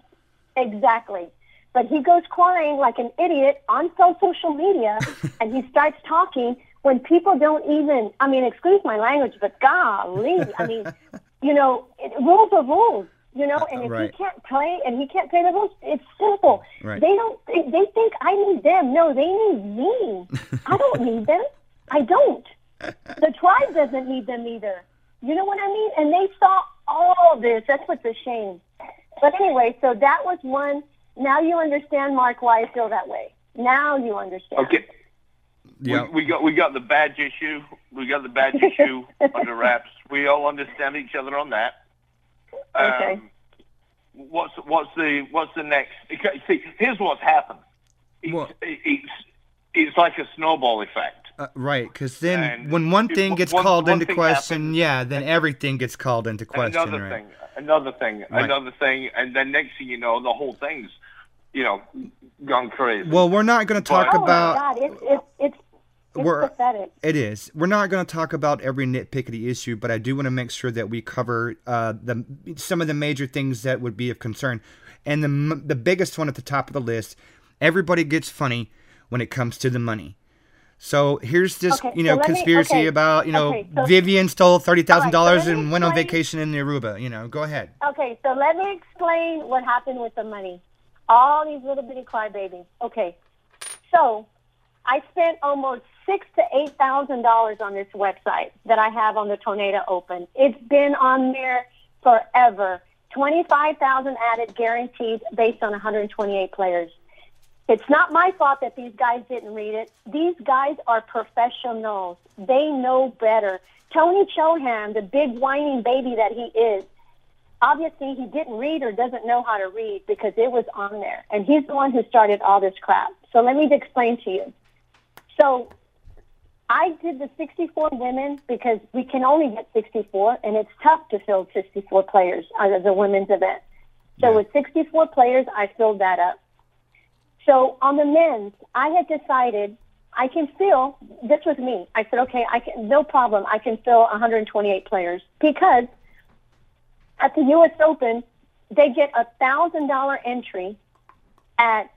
exactly. But he goes crying like an idiot on so- social media, and he starts talking when people don't even. I mean, excuse my language, but golly, I mean, you know, it, rules are rules. You know, and if Right. he can't play and he can't play the rules, it's simple. Right. They don't. They, they think I need them. No, they need me. I don't need them. I don't. The tribe doesn't need them either. You know what I mean? And they saw all this. That's what's a shame. But anyway, so that was one. Now you understand, Mark, why I feel that way. Now you understand. Okay. Yeah. We, we got we got the badge issue. We got the badge issue under wraps. We all understand each other on that. Okay. Um, what's what's the what's the next? See, here's what's happened. It's, What? it's it's like a snowball effect. Uh, right, because then And when one thing gets one- called one into question, happens- yeah, then everything gets called into question. another right? thing, another thing, Right. another thing, and then next thing you know, the whole thing's, you know, gone crazy. Well, we're not going to talk oh about. my God, it's it's it's, it's We're- pathetic. It is. We're not going to talk about every nitpickety issue, but I do want to make sure that we cover uh, the some of the major things that would be of concern. And the the biggest one at the top of the list, everybody gets funny when it comes to the money. So here's this, Okay, you so know, me- conspiracy okay, about, you know, okay, so- Vivian stole thirty thousand dollars so let me and went on vacation in Aruba. You know, go ahead. Okay, so let me explain what happened with the money. All these little bitty crybabies. Okay, so I spent almost six to eight thousand dollars on this website that I have on the Tornado Open. It's been on there forever. Twenty-five thousand added, guaranteed, based on 128 players. It's not my fault that these guys didn't read it. These guys are professionals. They know better. Tony Chohan, the big whining baby that he is, obviously he didn't read or doesn't know how to read because it was on there. And he's the one who started all this crap. So let me explain to you. So I did the 64 women because we can only get 64, and it's tough to fill 64 players as a women's event. So with 64 players, I filled that up. So on the men's, I had decided I can fill. This was me. I said, okay, I can. No problem. I can fill 128 players because at the U.S. Open, they get a thousand dollar entry at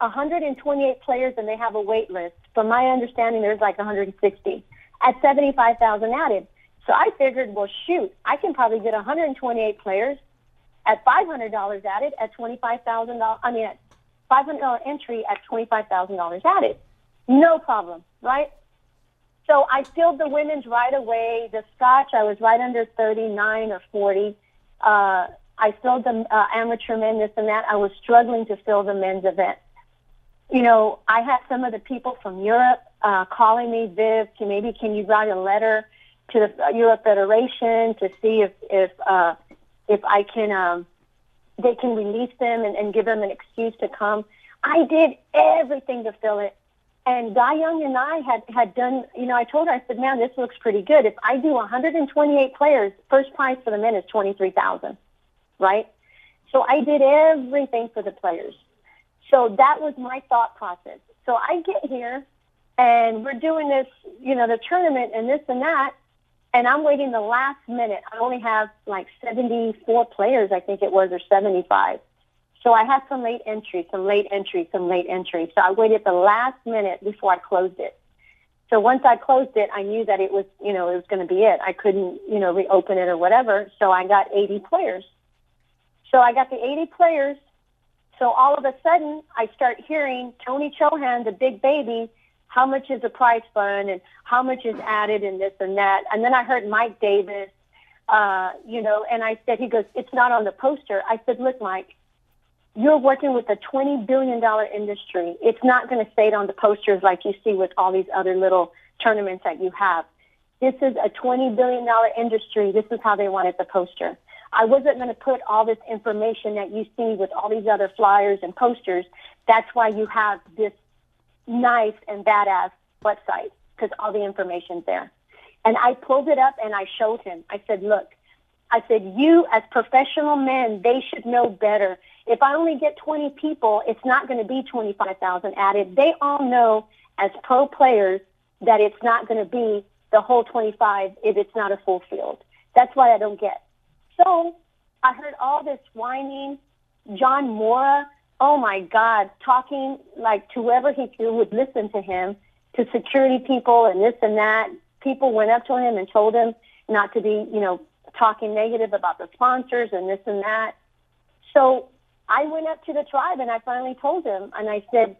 128 players, and they have a wait list. From my understanding, there's like 160 at 75,000 added. So I figured, well, shoot, I can probably get 128 players at $500 added at $25,000. I mean, at $500 entry at $25,000 added. No problem, right? So I filled the women's right away. The Scotch, I was right under 39 or 40. Uh, I filled the uh, amateur men, this and that. I was struggling to fill the men's event. You know, I had some of the people from Europe uh, calling me, Viv, can maybe can you write a letter to the uh, Europe Federation to see if if uh, if I can um, they can release them and, and give them an excuse to come. I did everything to fill it. And Guy Young and I had, had done, you know, I told her, I said, man, this looks pretty good. If I do 128 players, first prize for the men is 23000 right? So I did everything for the players. So that was my thought process. So I get here and we're doing this, you know, the tournament and this and that. And I'm waiting the last minute. I only have like 74 players, I think it was, or 75. So I had some late entries, some late entries, some late entries. So I waited the last minute before I closed it. So once I closed it, I knew that it was, you know, it was going to be it. I couldn't, you know, reopen it or whatever. So I got 80 players. So I got the 80 players. So all of a sudden, I start hearing Tony Chohan, the big baby, how much is the prize fund and how much is added and this and that. And then I heard Mike Davis, uh, you know, and I said, he goes, it's not on the poster. I said, look, Mike, you're working with a $20 billion industry. It's not going to stay on the posters like you see with all these other little tournaments that you have. This is a $20 billion industry. This is how they wanted the poster. I wasn't going to put all this information that you see with all these other flyers and posters. That's why you have this nice and badass website because all the information's there. And I pulled it up and I showed him. I said, look, I said, you as professional men, they should know better. If I only get 20 people, it's not going to be 25,000 added. They all know as pro players that it's not going to be the whole 25 if it's not a full field. That's what I don't get. So I heard all this whining. John Morra, oh my God, talking like to whoever he would listen to him, to security people and this and that. People went up to him and told him not to be, you know, talking negative about the sponsors and this and that. So I went up to the tribe and I finally told him, and I said,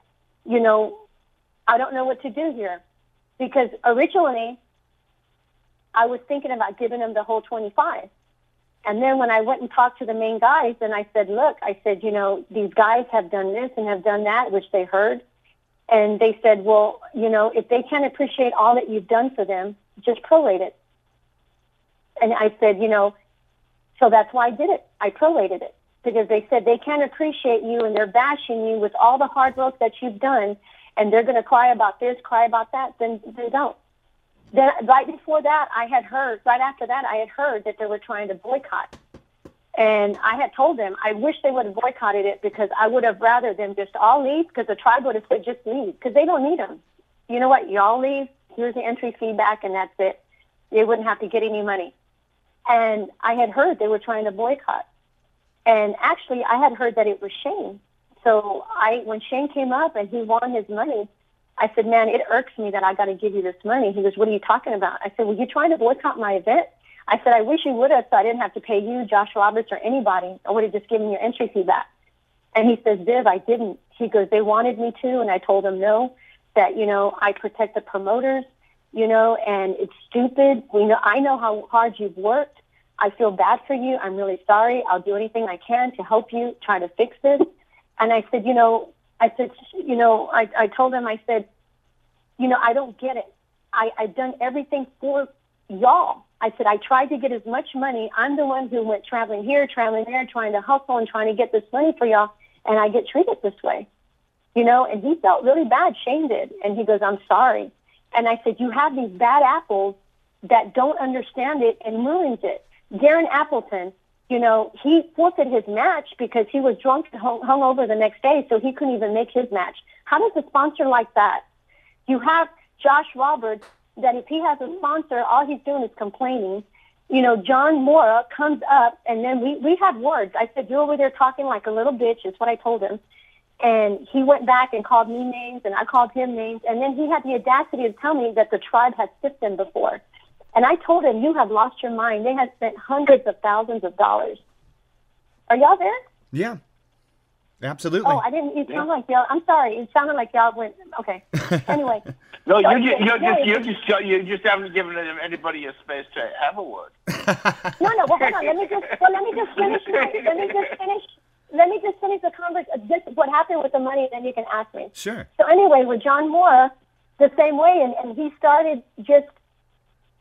you know, I don't know what to do here. Because originally, I was thinking about giving him the whole 25. And then when I went and talked to the main guys, and I said, look, I said, you know, these guys have done this and have done that, which they heard. And they said, well, you know, if they can't appreciate all that you've done for them, just prorate it. And I said, you know, so that's why I did it. I prorated it because they said they can't appreciate you and they're bashing you with all the hard work that you've done and they're going to cry about this, cry about that, then they don't. Then right before that, I had heard, right after that, I had heard that they were trying to boycott. And I had told them, I wish they would have boycotted it because I would have rather them just all leave because the tribe would have said just leave because they don't need them. You know what? Y'all leave. Here's the entry feedback and that's it. They wouldn't have to get any money. And I had heard they were trying to boycott. And actually, I had heard that it was Shane. So I, when Shane came up and he won his money, I said, man, it irks me that I got to give you this money. He goes, what are you talking about? I said, well, you're trying to boycott my event? I said, I wish you would have so I didn't have to pay you, Josh Roberts, or anybody. I would have just given your entry fee back. And he says, Viv, I didn't. He goes, they wanted me to, and I told them no, that, you know, I protect the promoters, you know, and it's stupid. We know, I know how hard you've worked. I feel bad for you. I'm really sorry. I'll do anything I can to help you try to fix this. And I said, you know, I said, you know, I, I told him, I said, you know, I don't get it. I, I've done everything for y'all. I said, I tried to get as much money. I'm the one who went traveling here, traveling there, trying to hustle and trying to get this money for y'all. And I get treated this way, you know, and he felt really bad. Shane did. And he goes, I'm sorry. And I said, you have these bad apples that don't understand it and ruins it. Darren Appleton, you know, he forfeited his match because he was drunk and hung, over the next day, so he couldn't even make his match. How does a sponsor like that? You have Josh Roberts that if he has a sponsor, all he's doing is complaining. You know, John Morra comes up, and then we we had words. I said, "You're over there talking like a little bitch." Is what I told him, and he went back and called me names, and I called him names, and then he had the audacity to tell me that the tribe had stiffed him before. And I told him, you have lost your mind. They had spent hundreds of thousands of dollars. Are y'all there? Yeah. Absolutely. Oh, I didn't. You sound like y'all. I'm sorry. It sounded like y'all went. Okay. Anyway. no, you're, just, you're just, you just, you just haven't given anybody a space to have a word. no, no. Well, hold on. Let me just. Well, let me just finish. My, let me just finish. Let me just finish the conversation. This what happened with the money, then you can ask me. Sure. So anyway, with John Morra, the same way, and, and he started just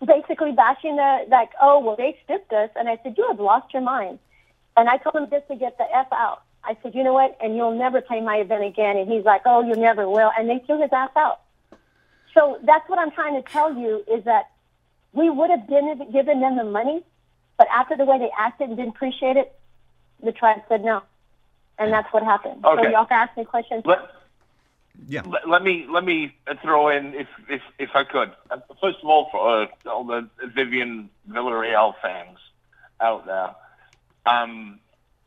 basically bashing the like, oh well, they stiffed us, and I said, you have lost your mind, and I told him just to get the f out. I said, you know what, and you'll never play my event again, and he's like, oh, you never will, and they threw his ass out. So that's what I'm trying to tell you is that we would have been given them the money, but after the way they acted and didn't appreciate it, the tribe said no, and that's what happened. Okay. So y'all can ask me questions. Let, yeah. Let, let, me let me throw in if if if I could. Uh, first of all, for uh, all the Vivian Villarreal fans out there, um,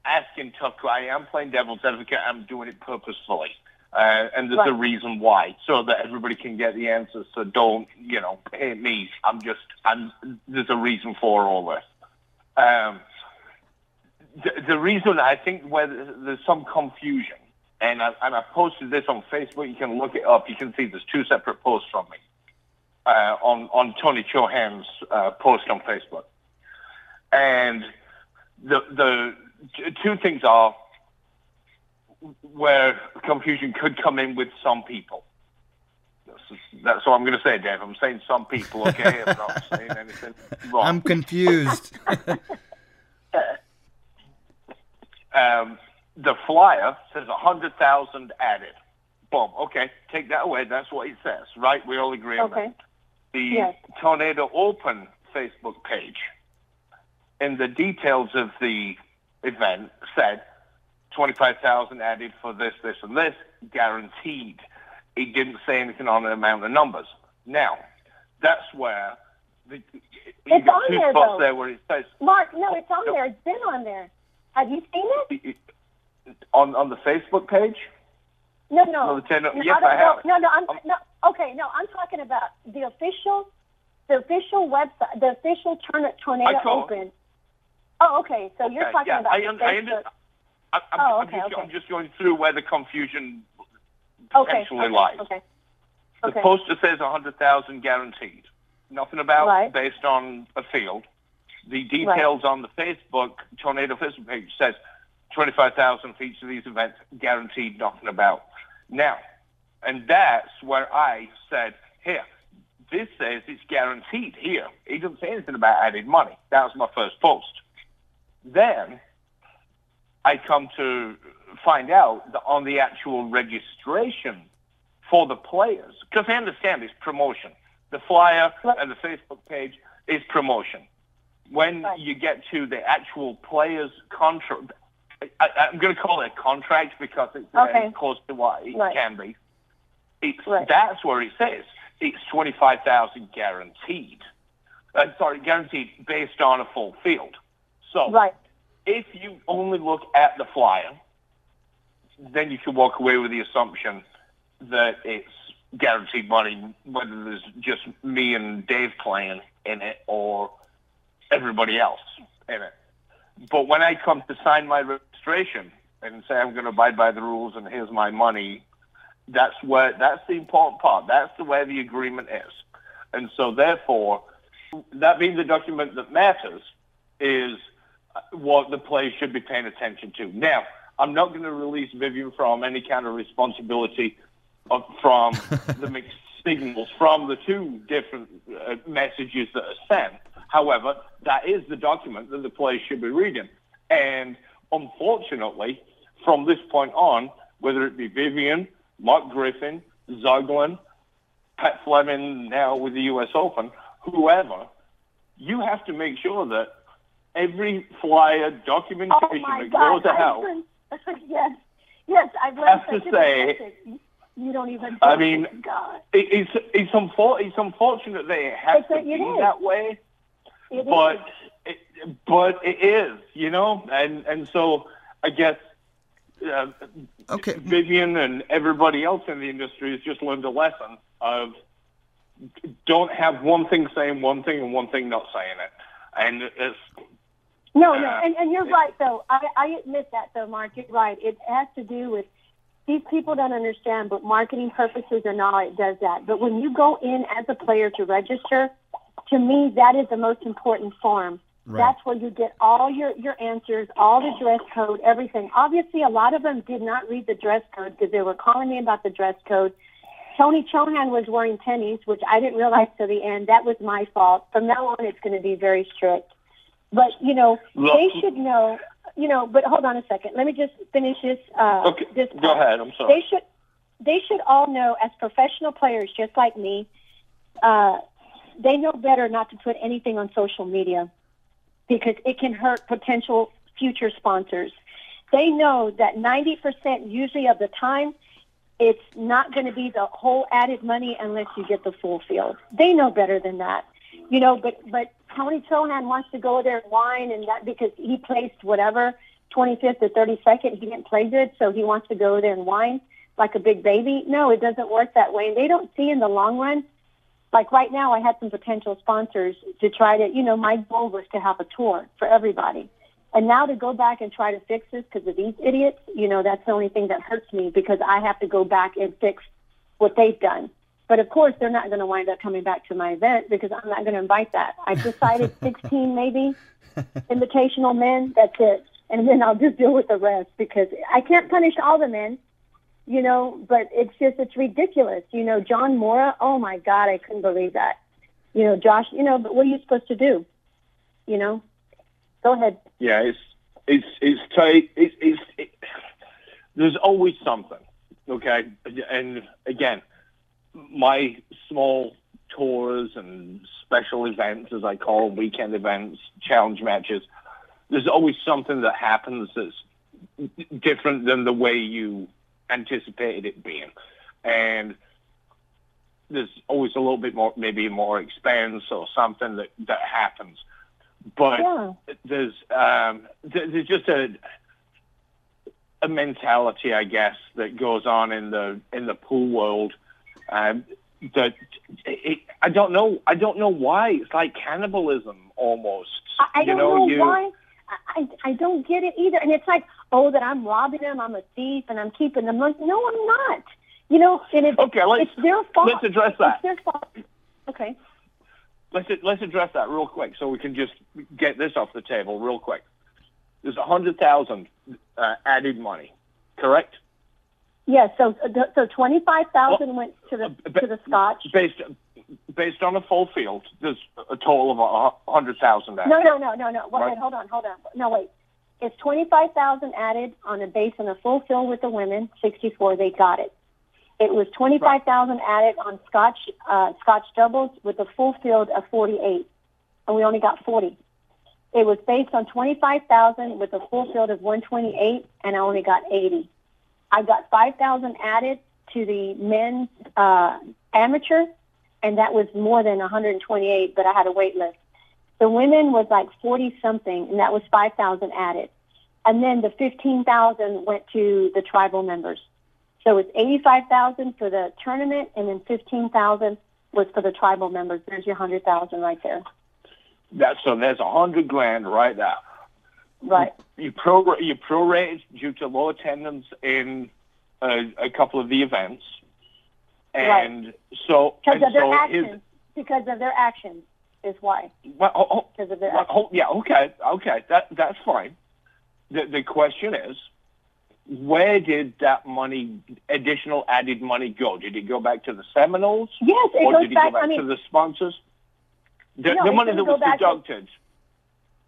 asking tough. I am playing devil's advocate. I'm doing it purposefully. Uh, and there's right. a reason why, so that everybody can get the answers. So don't, you know, hate me. I'm just, I'm. There's a reason for all this. Um, the, the reason I think where there's some confusion, and I, and I posted this on Facebook. You can look it up. You can see there's two separate posts from me uh, on on Tony Chohan's uh, post on Facebook, and the the two things are where confusion could come in with some people. That's, that's what I'm going to say, Dave. I'm saying some people, okay? I'm not saying anything wrong. I'm confused. um, the flyer says 100,000 added. Boom. Okay, take that away. That's what it says, right? We all agree on Okay. that. The Yes. Tornado Open Facebook page, in the details of the event, said 25,000 added for this, this, and this, guaranteed. It didn't say anything on the amount of numbers. Now, that's where the, you It's got on two there, spots though. there where it says Mark, no, it's on oh, there. It's been on there. Have you seen it? On on the Facebook page. No, no. No, the no, yes, don't- I have. No, no, I'm, Um, no. Okay, no, I'm talking about the official, the official website, the official Tornado I. Open. Oh, okay. So you're talking yeah, about I, the un- I under, I, I'm, Oh, I'm, okay, just, okay. I'm just going through where the confusion okay, potentially okay, lies. Okay. The Okay. poster says 100,000 guaranteed. Nothing about Right. based on a field. The details on the Facebook Tornado Facebook page says 25,000 for each of these events, guaranteed. Nothing about. Now, and that's where I said, here, this says it's guaranteed here. It doesn't say anything about added money. That was my first post. Then I come to find out that on the actual registration for the players, because I understand it's promotion. The flyer and the Facebook page is promotion. When you get to the actual players' contract, I, I'm going to call it a contract because it's uh, Okay. close to what it Right. can be. It's, Right. That's where it says it's 25,000 guaranteed. Uh, sorry, guaranteed based on a full field. So Right. if you only look at the flyer, then you can walk away with the assumption that it's guaranteed money, whether there's just me and Dave playing in it or everybody else in it. But when I come to sign my registration and say I'm going to abide by the rules and here's my money, that's where that's the important part. That's the way the agreement is. And so therefore, that being the document that matters is what the players should be paying attention to. Now, I'm not going to release Vivian from any kind of responsibility of, from the mixed signals from the two different uh, messages that are sent. However, that is the document that the players should be reading. And unfortunately, from this point on, whether it be Vivian, Mark Griffin, Zuglin, Pat Fleming now with the U.S. Open, whoever, you have to make sure that every flyer documentation Oh that God! goes out. yes, yes, I've learned Have to say-. You don't even. I mean, God, It, it's it's, unfor- it's unfortunate that it has It's to be that way, it but is. It, but it is, you know, and and so I guess uh, Okay. Vivian and everybody else in the industry has just learned a lesson of don't have one thing saying one thing and one thing not saying it, and it's No, Uh, no, and, and you're right though. I, I admit that though, Mark. You're right. It has to do with these people don't understand, but marketing purposes and all it does that. But when you go in as a player to register, to me that is the most important form. Right. That's where you get all your, your answers, all the dress code, everything. Obviously, a lot of them did not read the dress code because they were calling me about the dress code. Tony Chohan was wearing pennies, which I didn't realize to the end. That was my fault. From now on, it's going to be very strict. But you know, Look- they should know. You know, but hold on a second. Let me just finish this. Uh, okay. this Go ahead. I'm sorry. they should they should all know as professional players just like me uh, they know better not to put anything on social media because it can hurt potential future sponsors. They know that 90% usually of the time it's not going to be the whole added money unless you get the full field. They know better than that. You know but but tony chohan wants to go there and whine and that because he placed whatever 25th or 32nd he didn't play good so he wants to go there and whine like a big baby. No it doesn't work that way. And they don't see in the long run like right now i had some potential sponsors to try to you know my goal was to have a tour for everybody And now to go back and try to fix this because of these idiots, you know, that's the only thing that hurts me because I have to go back and fix what they've done. But of course, they're not going to wind up coming back to my event because I'm not going to invite that. I decided 16 maybe invitational men. That's it. And then I'll just deal with the rest because I can't punish all the men, you know, but it's just, it's ridiculous. You know, John Morra, oh my God, I couldn't believe that. You know, Josh, you know, but what are you supposed to do? You know, go ahead. Yeah, it's, it's, it's tight. It's, it's, it, there's always something. Okay. And again, my small tours and special events, as I call them, weekend events, challenge matches, there's always something that happens that's different than the way you anticipated it being. And there's always a little bit more, maybe more expense or something that, that happens. But yeah. there's um, there's just a a mentality, I guess, that goes on in the in the pool world um, that it, I don't know. I don't know why. It's like cannibalism almost. I, I you don't know, know you, why. I I don't get it either. And it's like, oh, that I'm robbing them. I'm a thief, and I'm keeping them. Like, no, I'm not. You know, and it's okay. Let's it's their fault. let's address that. It's their fault. Okay. Let's let's address that real quick, so we can just get this off the table real quick. There's a hundred thousand uh, added money, correct? Yes, so so twenty five thousand went to the uh, to the Scotch. Based based on a full field, there's a total of a hundred thousand. No, no, no, no, no. Wait, right? hold on, hold on. No, wait. It's twenty five thousand added on a base on a full field with the women. Sixty four, they got it. It was twenty five thousand right. added on Scotch uh, Scotch doubles with a full field of forty eight, and we only got forty. It was based on twenty five thousand with a full field of one twenty eight, and I only got eighty. I got 5,000 added to the men's uh, amateur, and that was more than 128, but I had a wait list. The women was like 40 something, and that was 5,000 added. And then the 15,000 went to the tribal members. So it's 85,000 for the tournament, and then 15,000 was for the tribal members. There's your 100,000 right there. That's so there's a hundred grand right there. Right. You pro you prorate due to low attendance in a, a couple of the events, and right. so because of their so actions. His, because of their actions is why. Well, oh, oh, of their well, actions. oh, yeah. Okay. Okay. That that's fine. The the question is, where did that money, additional added money, go? Did it go back to the Seminoles? Yes, it or goes did it back. go back I mean, to the sponsors? The, no, the money that was back to- deducted.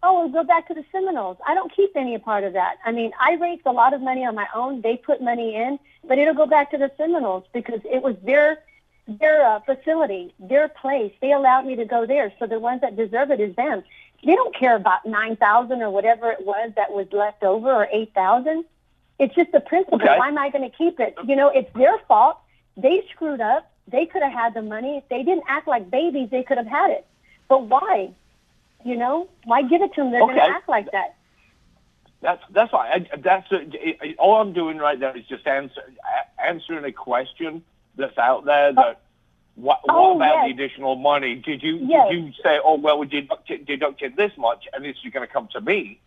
Oh, we'll go back to the Seminoles. I don't keep any part of that. I mean, I raised a lot of money on my own. They put money in, but it'll go back to the Seminoles because it was their their uh, facility, their place. They allowed me to go there, so the ones that deserve it is them. They don't care about nine thousand or whatever it was that was left over or eight thousand. It's just the principle. Okay. Why am I going to keep it? You know, it's their fault. They screwed up. They could have had the money. If they didn't act like babies, they could have had it. But why? You know, why give it to them? They're Okay. going to act like that. That's that's why. I, that's a, all I'm doing right now is just answer, answering a question that's out there. That what, what Oh, about the additional money? Did you Yes. did you say, oh well, we deducted, deducted this much, and this is going to come to me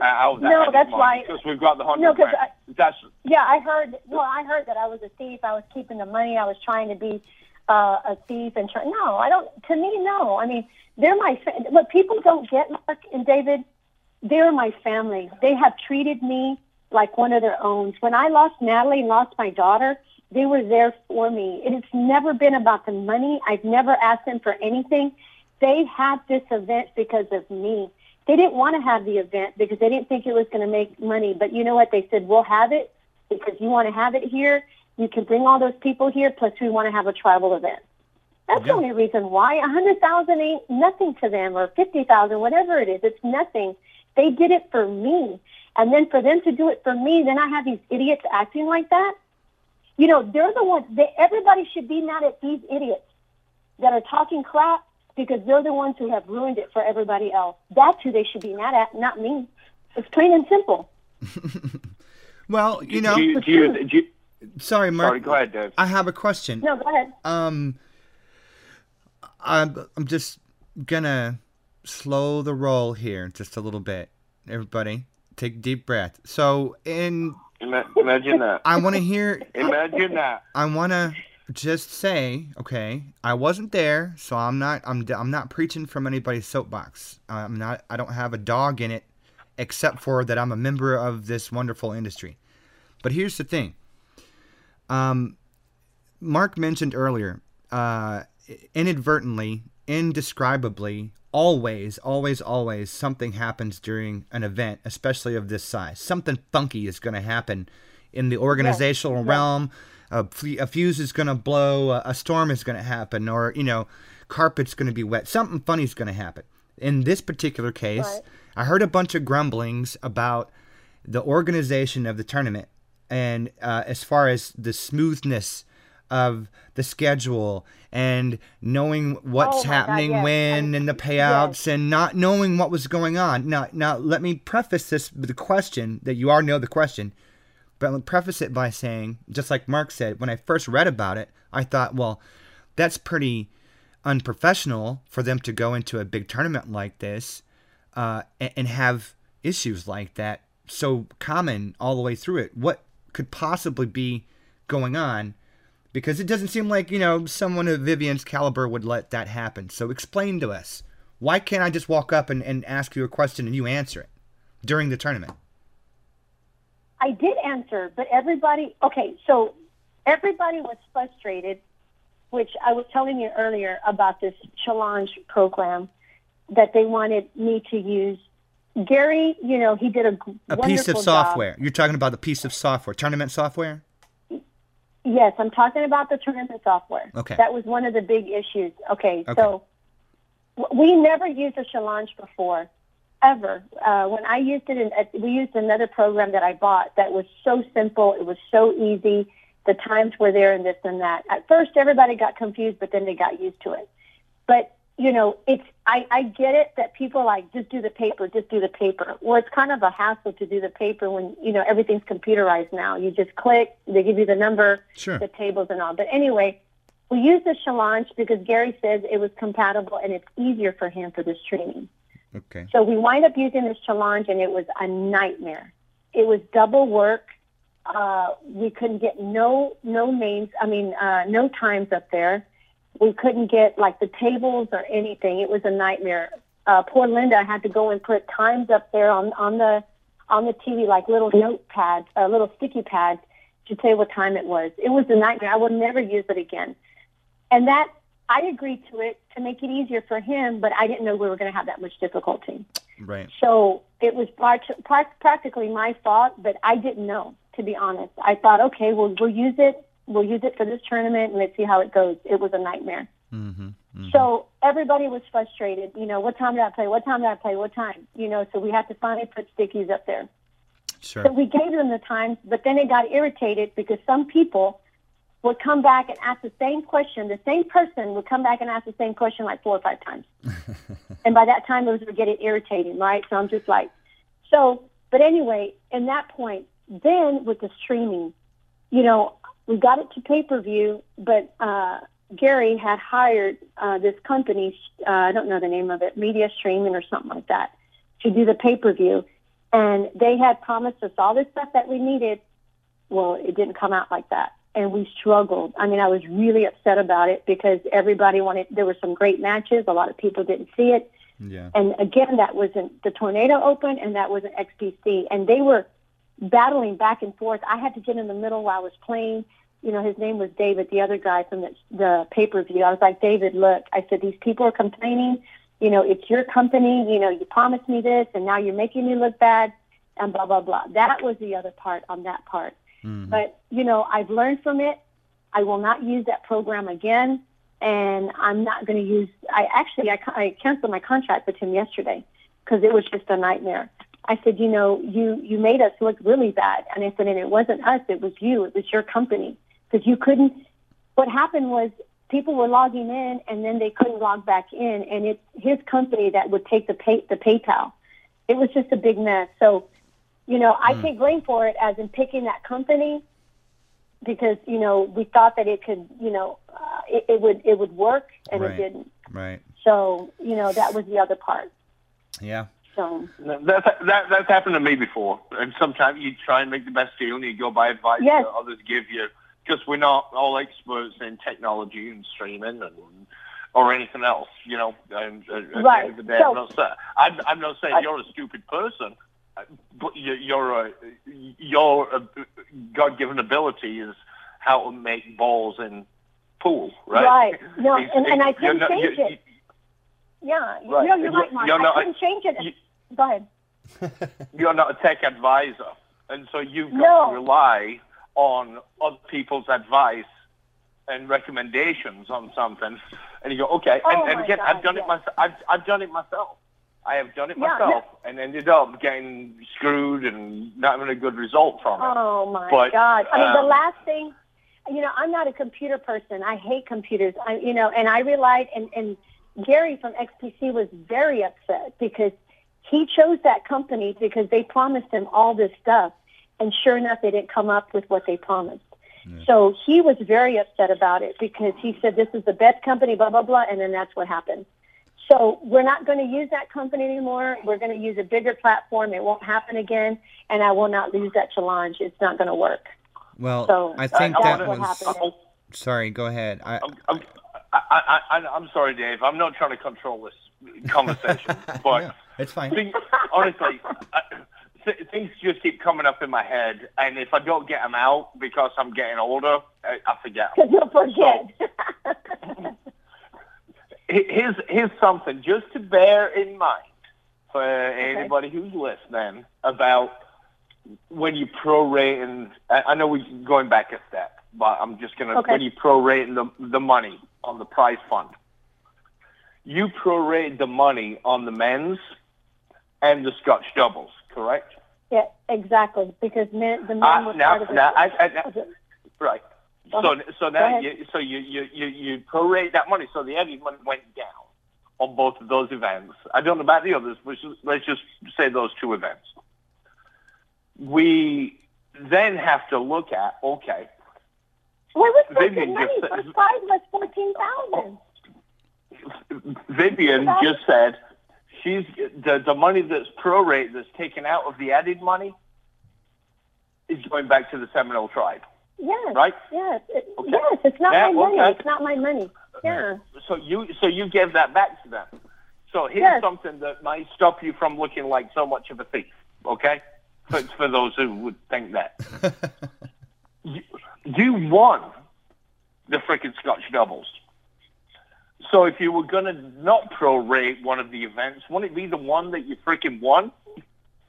uh, that No, that's why- because we've got the hundred No, 'cause grand. that's Yeah, I heard. Well, I heard that I was a thief. I was keeping the money. I was trying to be uh, a thief and try. No, I don't. To me, no. I mean, they're my. fa- What people don't get, Mark and David, they're my family. They have treated me like one of their own. When I lost Natalie and lost my daughter, they were there for me. It has never been about the money. I've never asked them for anything. They had this event because of me. They didn't want to have the event because they didn't think it was going to make money. But you know what? They said, we'll have it because you want to have it here. You can bring all those people here, plus we want to have a tribal event. That's the only reason why. A hundred thousand ain't nothing to them, or fifty thousand, whatever it is. It's nothing. They did it for me, and then for them to do it for me, then I have these idiots acting like that. You know, they're the ones. They, everybody should be mad at these idiots that are talking crap because they're the ones who have ruined it for everybody else. That's who they should be mad at, not me. It's plain and simple. Well, you know, do you, do you, do you, sorry, Mark. sorry, go ahead, Dave. I have a question. No, go ahead. Um, I'm I'm just gonna slow the roll here just a little bit. everybody. Take a deep breath. So, in Imagine that. I want to hear. Imagine that. I want to just say, okay, I wasn't there, so I'm not. I'm. I'm not preaching from anybody's soapbox. I'm not. I don't have a dog in it, except for that I'm a member of this wonderful industry. But here's the thing. Um, Mark mentioned earlier, uh, inadvertently, indescribably, always, always, always, something happens during an event, especially of this size. Something funky is going to happen in the organizational yes. realm. A, f- a fuse is going to blow. A, a storm is going to happen, or you know, carpet's going to be wet. Something funny is going to happen. In this particular case, Right. I heard a bunch of grumblings about the organization of the tournament and uh, as far as the smoothness of the schedule and knowing what's Oh my God, happening yes. when I- and the payouts and not knowing what was going on. Now, now let me preface this with the question that you already know the question, but I'll preface it by saying, just like Mark said, when I first read about it, I thought, well, that's pretty unprofessional for them to go into a big tournament like this uh, and, and have issues like that so common all the way through it. What could possibly be going on? Because it doesn't seem like, you know, someone of Vivian's caliber would let that happen. So explain to us. Why can't I just walk up and, and ask you a question and you answer it during the tournament? I did answer, but everybody, okay, so everybody was frustrated, which I was telling you earlier about this Challonge program that they wanted me to use. Gary, you know, he did a wonderful piece of job. software. You're talking about the piece of software, tournament software? Yes, I'm talking about the tournament software. Okay. That was one of the big issues. Okay, Okay. so we never used a Challonge before, ever. Uh, when I used it, in, uh, we used another program that I bought that was so simple. It was so easy. The times were there and this and that. At first, everybody got confused, but then they got used to it. But you know, it's I, I get it that people are like just do the paper, just do the paper. Well, it's kind of a hassle to do the paper when you know everything's computerized now. You just click, they give you the number, Sure. the tables and all. But anyway, we used the Challonge because Gary says it was compatible and it's easier for him for the streaming. Okay. So we wind up using this Challonge and it was a nightmare. It was double work. Uh, we couldn't get no no names. I mean, uh, no times up there. We couldn't get like the tables or anything. It was a nightmare. Uh, poor Linda had to go and put times up there on on the on the TV, like little notepads, uh, little sticky pads, to say what time it was. It was a nightmare. I would never use it again. And that I agreed to it to make it easier for him, but I didn't know we were going to have that much difficulty. Right. So it was pract- pract- practically my fault, but I didn't know, to be honest. I thought, okay, well, we'll use it. We'll use it for this tournament and let's see how it goes. It was a nightmare. Mm-hmm. So everybody was frustrated. You know, what time did I play? What time did I play? What time? You know, so we had to finally put stickies up there. Sure. So we gave them the times, but then it got irritated because some people would come back and ask the same question. The same person would come back and ask the same question like four or five times. and by that time, it was getting irritating, right? So I'm just like, so, but anyway, in that point, then with the streaming, you know, we got it to pay per view, but uh, Gary had hired uh, this company, uh, I don't know the name of it, Media Streaming or something like that, to do the pay per view. And they had promised us all this stuff that we needed. Well, it didn't come out like that. And we struggled. I mean, I was really upset about it because everybody wanted, there were some great matches. A lot of people didn't see it. Yeah. And again, that wasn't the Tornado Open and that wasn't XPC. And they were battling back and forth. I had to get in the middle while I was playing. You know, his name was David, the other guy from the, the pay per view. I was like, David, look, I said, these people are complaining. You know, it's your company. You know, you promised me this and now you're making me look bad and blah, blah, blah. That was the other part on that part. Mhm. But, you know, I've learned from it. I will not use that program again. And I'm not going to use, I actually, I, I canceled my contract with him yesterday because it was just a nightmare. I said, you know, you, you made us look really bad. And I said, and it wasn't us, it was you, it was your company. Because you couldn't, what happened was people were logging in and then they couldn't log back in. And it's his company that would take the pay, the PayPal. It was just a big mess. So, you know, I take blame for it as in picking that company because, you know, we thought that it could, you know, uh, it, it would, it would work and Right. it didn't. Right. So, you know, that was the other part. Yeah. So That's that, that's happened to me before. And sometimes you try and make the best deal, and you go by advice Yes. that others give you, because we're not all experts in technology and streaming and or anything else. You know, and, at the Right. end of the day, So- I'm not saying I'm, I'm not saying I- you're a stupid person, but you- you're a your uh, God-given ability is how to make balls in pool, right? Right. No, and- and I couldn't not- change you- it. yeah, you Right. know, you're right, Mark. You're not- I couldn't change it. you- Go ahead. you're not a tech advisor, and so you've got No. to rely on other people's advice and recommendations on something, and you go, okay. Oh, and, and again, God, I've done it myself. I've, I've done it myself. I have done it Yeah, myself, and ended up getting screwed and not having a good result from it. Oh my But, God! I mean, the um, last thing, you know, I'm not a computer person. I hate computers. I, you know, and I relied, and and Gary from XPC was very upset because he chose that company because they promised him all this stuff, and sure enough, they didn't come up with what they promised. So he was very upset about it because he said this is the best company, blah blah blah, and then that's what happened. So we're not going to use that company anymore. We're going to use a bigger platform. It won't happen again, and I will not lose that Challonge. It's not going to work. Well, So, I think I- I that what was. happened. Sorry, go ahead. I, I'm, I'm, I, I, I, I'm sorry, Dave. I'm not trying to control this conversation, but. no, it's fine. Think, honestly, I, th- things just keep coming up in my head, and if I don't get them out because I'm getting older, I, I forget 'em. Because you'll forget. He- Here's here's something just to bear in mind for anybody who's listening about when you prorate. I I know we're going back a step, but I'm just gonna Okay. when you prorate the the money on the prize fund. You prorate the money on the men's and the Scotch doubles, correct? yeah, exactly. Because men, the men Uh, were now, part of now, I, I, now, right. So, so now, you, so you, you, you, you prorate that money. So the added money went down on both of those events. I don't know about the others, but let's just say those two events. We then have to look at okay, Well, it was Vivian money. just said- First prize was fourteen thousand. Vivian just said she's the the money that's prorate that's taken out of the added money is going back to the Seminole tribe, Yes. right? Yes. It, Okay. Yes. It's not Yeah, my money. okay. It's not my money. Yeah. So you so you gave that back to them. So here's Yes. something that might stop you from looking like so much of a thief. Okay, for, for those who would think that you, you won the freaking Scotch doubles. So if you were gonna not prorate one of the events, wouldn't it be the one that you freaking won?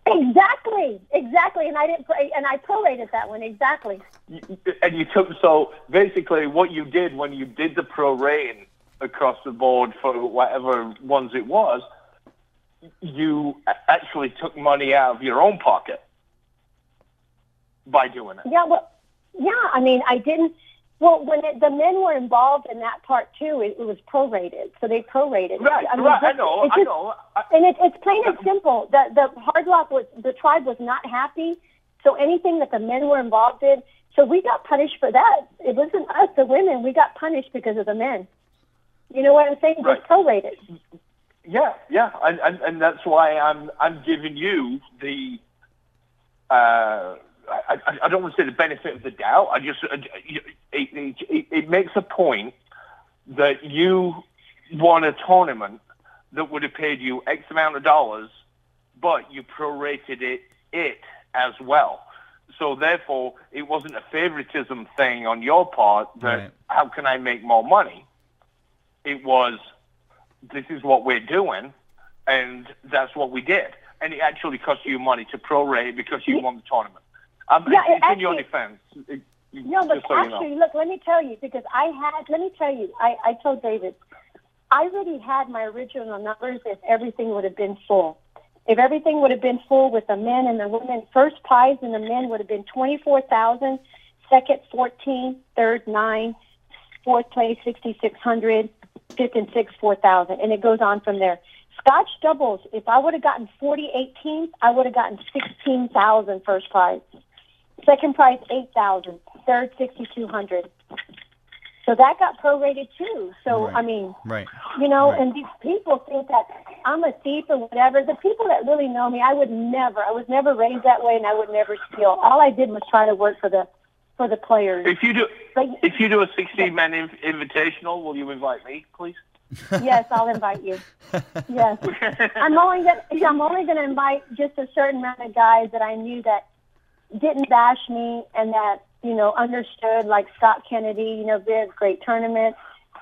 Exactly. Exactly. And I didn't. And I prorated that one exactly. And you took so basically what you did when you did the prorating across the board for whatever ones it was, you actually took money out of your own pocket by doing it. Yeah, well, yeah. I mean, I didn't. Well, when it, the men were involved in that part too, it, it was prorated. So they prorated. Right, I mean, right. I know, it I know. I, And it, it's plain and simple. The the hard rock was the tribe was not happy. So anything that the men were involved in, so we got punished for that. It wasn't us, the women. We got punished because of the men. You know what I'm saying? Right. Just prorated. Yeah, yeah, and, and and that's why I'm I'm giving you the. Uh, I, I, don't want to say the benefit of the doubt. I just uh, it, it, it, it makes a point that you won a tournament that would have paid you X amount of dollars, but you prorated it it as well. So therefore, it wasn't a favoritism thing on your part that Right. how can I make more money. It was this is what we're doing, and that's what we did. And it actually cost you money to prorate because you won the tournament. Um, Yeah, it it's in your defense. It- No, but so you know. actually, look, let me tell you, because I had, let me tell you, I, I told David, I already had my original numbers if everything would have been full. If everything would have been full with the men and the women, first prize and the men would have been 24,000, second 14, third 9, fourth place 6,600, fifth and sixth 4,000, and it goes on from there. Scotch doubles, if I would have gotten 40 18th, I would have gotten 16,000 first prize. Second prize, 8000 Third, 6200 So that got prorated too. So Right. I mean, Right. you know, Right. and these people think that I'm a thief or whatever. The people that really know me, I would never. I was never raised that way, and I would never steal. All I did was try to work for the for the players. If you do, But if you do a 16 man inv- invitational, will you invite me, please? yes, I'll invite you. Yes, I'm only gonna. I'm only gonna invite just a certain amount of guys that I knew that didn't bash me and that you know understood, like Scott Kennedy. You know, Viv, great tournament.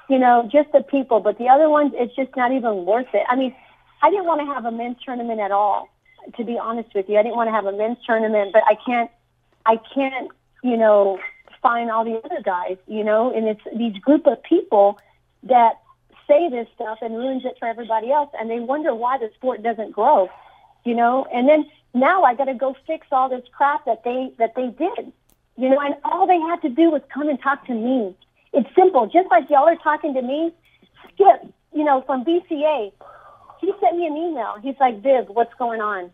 You know, just the people. But the other ones, it's just not even worth it. I mean, I didn't want to have a men's tournament at all. To be honest with you, I didn't want to have a men's tournament, but I can't. I can't. You know, find all the other guys. You know, and it's these group of people that say this stuff and ruins it for everybody else and they wonder why the sport doesn't grow you know and then now i got to go fix all this crap that they that they did. You know and all they had to do was come and talk to me. It's simple. Just like y'all are talking to me skip you know from bca he sent me an email. He's like viv what's going on?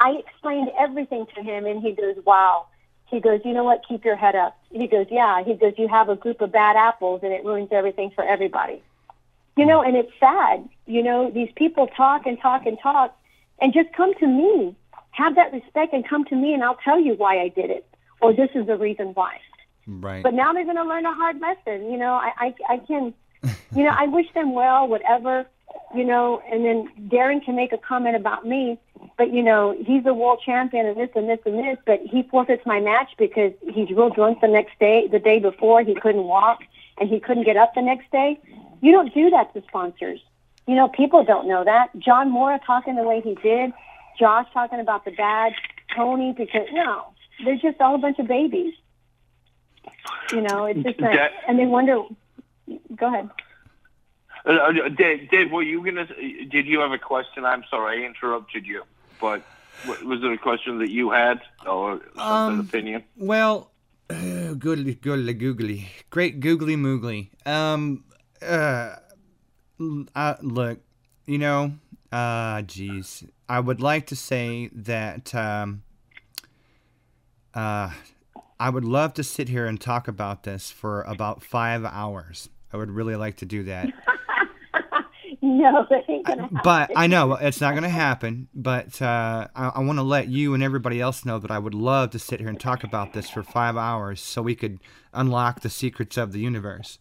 I explained everything to him and he goes wow. He goes you know what? Keep your head up. He goes yeah. He goes you have a group of bad apples and it ruins everything for everybody. You know, and it's sad. You know, these people talk and talk and talk, and just come to me. Have that respect and come to me, and I'll tell you why I did it, or this is the reason why. Right. But now they're going to learn a hard lesson. You know, I, I, I can, you know, I wish them well, whatever, you know, and then Darren can make a comment about me, but, you know, he's a world champion and this and this and this, but he forfeits my match because he's real drunk the next day, the day before, he couldn't walk and he couldn't get up the next day. You don't do that to sponsors. You know, people don't know that. John Morra talking the way he did, Josh talking about the bad, Tony, because, no, they're just all a bunch of babies. You know, it's just not, That- and they wonder. Go ahead. Uh, uh, Dave, Dave, were you gonna? Did you have a question? I'm sorry, I interrupted you. But was there a question that you had or something Um, opinion? Well, uh, googly googly googly, great googly moogly. Um, uh, l- uh, look, you know, uh, geez, I would like to say that, um, uh, I would love to sit here and talk about this for about five hours. I would really like to do that. No, that ain't gonna happen. but I know it's not going to happen. But uh, I, I want to let you and everybody else know that I would love to sit here and talk about this for five hours, so we could unlock the secrets of the universe.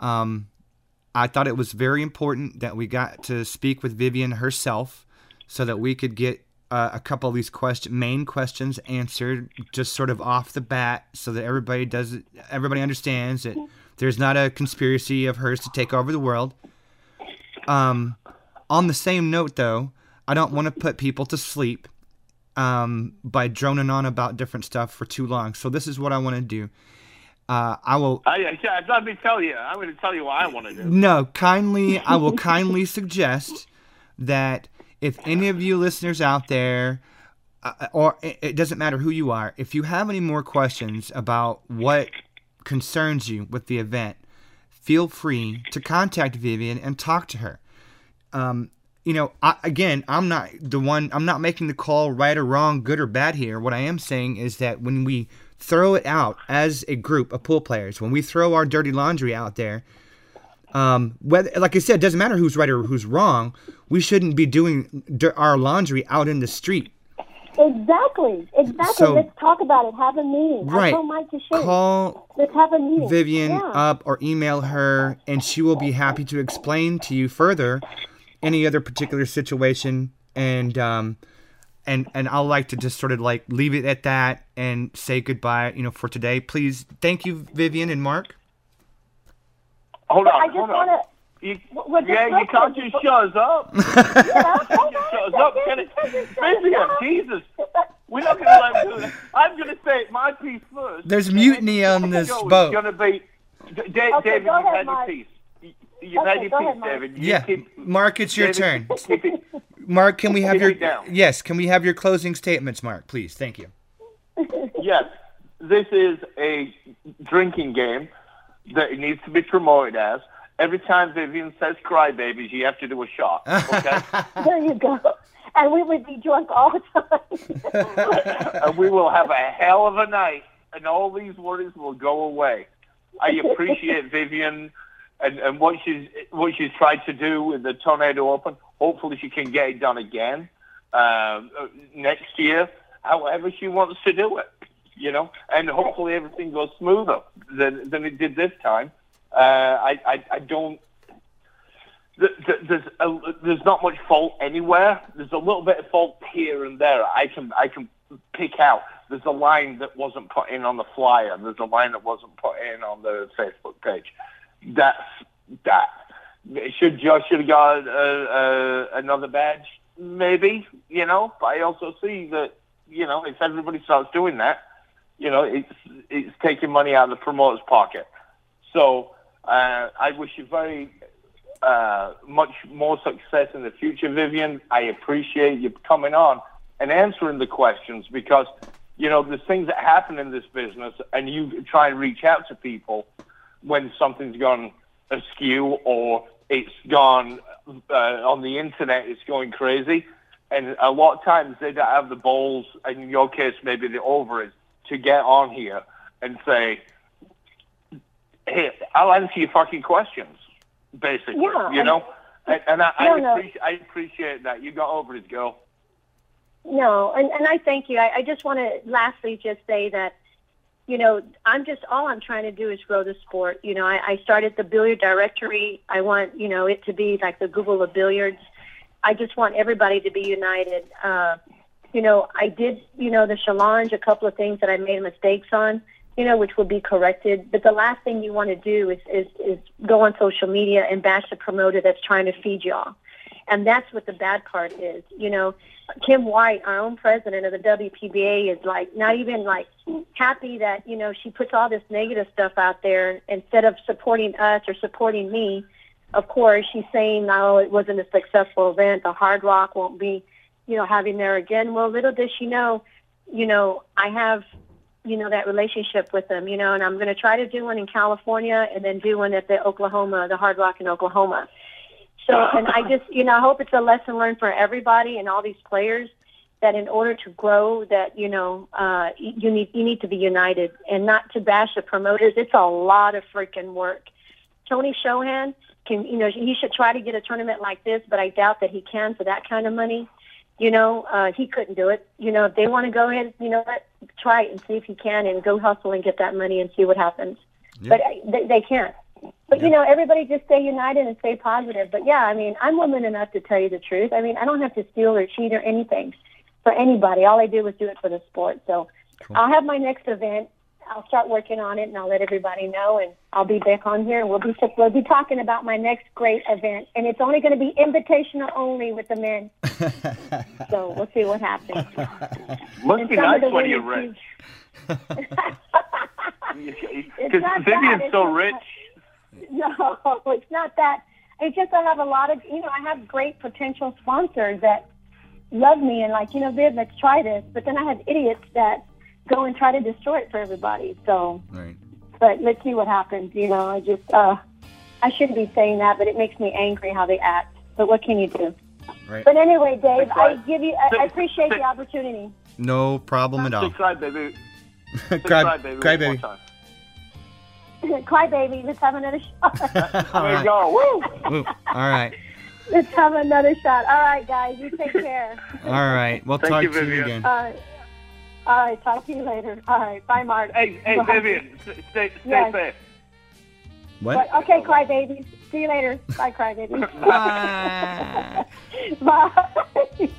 Um, I thought it was very important that we got to speak with Vivian herself, so that we could get uh, a couple of these question main questions answered, just sort of off the bat, so that everybody does everybody understands that there's not a conspiracy of hers to take over the world. Um, on the same note, though, I don't want to put people to sleep um, by droning on about different stuff for too long. So this is what I want to do. Uh, I will I, I, let me tell you. I'm going to tell you what I want to do. no kindly. I will kindly suggest that if any of you listeners out there, uh, or it, it doesn't matter who you are, if you have any more questions about what concerns you with the event, feel free to contact Vivian and talk to her. Um, you know, I, again, I'm not the one. I'm not making the call right or wrong, good or bad here. What I am saying is that when we throw it out as a group of pool players, when we throw our dirty laundry out there, um, whether, like I said, it doesn't matter who's right or who's wrong. We shouldn't be doing our laundry out in the street. Exactly, exactly. So- Let's talk about it. Have a meeting. Right. I Mike to. Call Let's have a meeting. Vivian Yeah. up or email her, and she will be happy to explain to you further any other particular situation. And um, and and I'll like to just sort of like leave it at that and say goodbye. You know, for today. Please, thank you, Vivian and Mark. Hold on, I just hold on. want to. You, Well, yeah, you can't quick, just shut us up. Yeah, hold Just on shut us up. Can it, Vivian, shut Jesus. We're not going to let him do that. I'm going to say my piece first. There's mutiny on this show is boat. gonna be, D- Da- Okay, David, go you've ahead, had your piece. You- You've Okay, your piece, ahead, Mark. David. You Yeah, keep- Mark, it's your David, turn. Mark, can we have your down. yes? Can we have your closing statements, Mark? Please, thank you. yes, this is a drinking game that it needs to be promoted as. Every time Vivian says crybabies, you have to do a shot. Okay? There you go. And we would be drunk all the time. and we will have a hell of a night, and all these worries will go away. I appreciate Vivian and, and what she's what she's tried to do with the Tornado Open. Hopefully, she can get it done again um, next year. However, she wants to do it, you know, and hopefully everything goes smoother than than it did this time. Uh, I, I I don't. There's a, there's not much fault anywhere. There's a little bit of fault here and there. I can I can pick out. There's a line that wasn't put in on the flyer. There's a line that wasn't put in on the Facebook page that's that. Should Josh should have got uh, uh, another badge? Maybe, you know. But I also see that, you know, if everybody starts doing that, you know, it's it's taking money out of the promoter's pocket. So uh, I wish you very uh, much more success in the future, Vivian. I appreciate you coming on and answering the questions because, you know, there's things that happen in this business, and you try and reach out to people when something's gone askew or it's gone uh, on the internet, it's going crazy. And a lot of times they don't have the balls, and in your case, maybe the ovaries, to get on here and say, hey, I'll answer your fucking questions, basically, yeah, you know? And, and I, no, I, no. appreciate, I appreciate that. You got over it, girl. No, and, and I thank you. I, I just want to lastly just say that you know, I'm just all I'm trying to do is grow the sport. You know, I, I started the billiard directory. I want, you know, it to be like the Google of billiards. I just want everybody to be united. Uh, you know, I did, you know, the Challonge, a couple of things that I made mistakes on, you know, which will be corrected. But the last thing you want to do is, is, is go on social media and bash the promoter that's trying to feed y'all. And that's what the bad part is. You know, Kim White, our own president of the WPBA, is like not even like happy that you know she puts all this negative stuff out there instead of supporting us or supporting me. Of course, she's saying, "No, it wasn't a successful event. The Hard Rock won't be, you know, having there again." Well, little does she know, you know, I have, you know, that relationship with them, you know, and I'm going to try to do one in California and then do one at the Oklahoma, the Hard Rock in Oklahoma. So, and I just, you know, I hope it's a lesson learned for everybody and all these players that in order to grow, that you know, uh, you need you need to be united and not to bash the promoters. It's a lot of freaking work. Tony Chohan can, you know, he should try to get a tournament like this, but I doubt that he can for that kind of money. You know, uh, he couldn't do it. You know, if they want to go ahead, you know what, try it and see if he can, and go hustle and get that money and see what happens. Yeah. But uh, they, they can't. But you know, everybody just stay united and stay positive. But yeah, I mean, I'm woman enough to tell you the truth. I mean, I don't have to steal or cheat or anything for anybody. All I do is do it for the sport. So Cool. I'll have my next event. I'll start working on it, and I'll let everybody know. And I'll be back on here, and we'll be we'll be talking about my next great event. And it's only going to be invitational only with the men. so we'll see what happens. Must And be some nice when you're rich. Because Vivian's so It's rich. No, it's not that. It's just I have a lot of, you know, I have great potential sponsors that love me and like, you know, Viv, let's try this. But then I have idiots that go and try to destroy it for everybody. So, right. but let's see what happens. You know, I just, uh, I shouldn't be saying that, but it makes me angry how they act. But what can you do? Right. But anyway, Dave, That's I right. give you, I, I appreciate the opportunity. No problem at all. Say cry, baby. Say cry, cry, baby. cry one more baby. time. Cry baby, let's have another shot. all There you go. Woo! Woo. All right. let's have another shot. All right, guys, you take care. All right. We'll Thank talk you, to you Vivian. again. All right. All right. Talk to you later. All right. Bye, Mark. Hey, hey, Bye. Vivian, stay, stay Yes. safe. What? But, okay, crybabies. See you later. Bye, crybabies. Bye. Bye.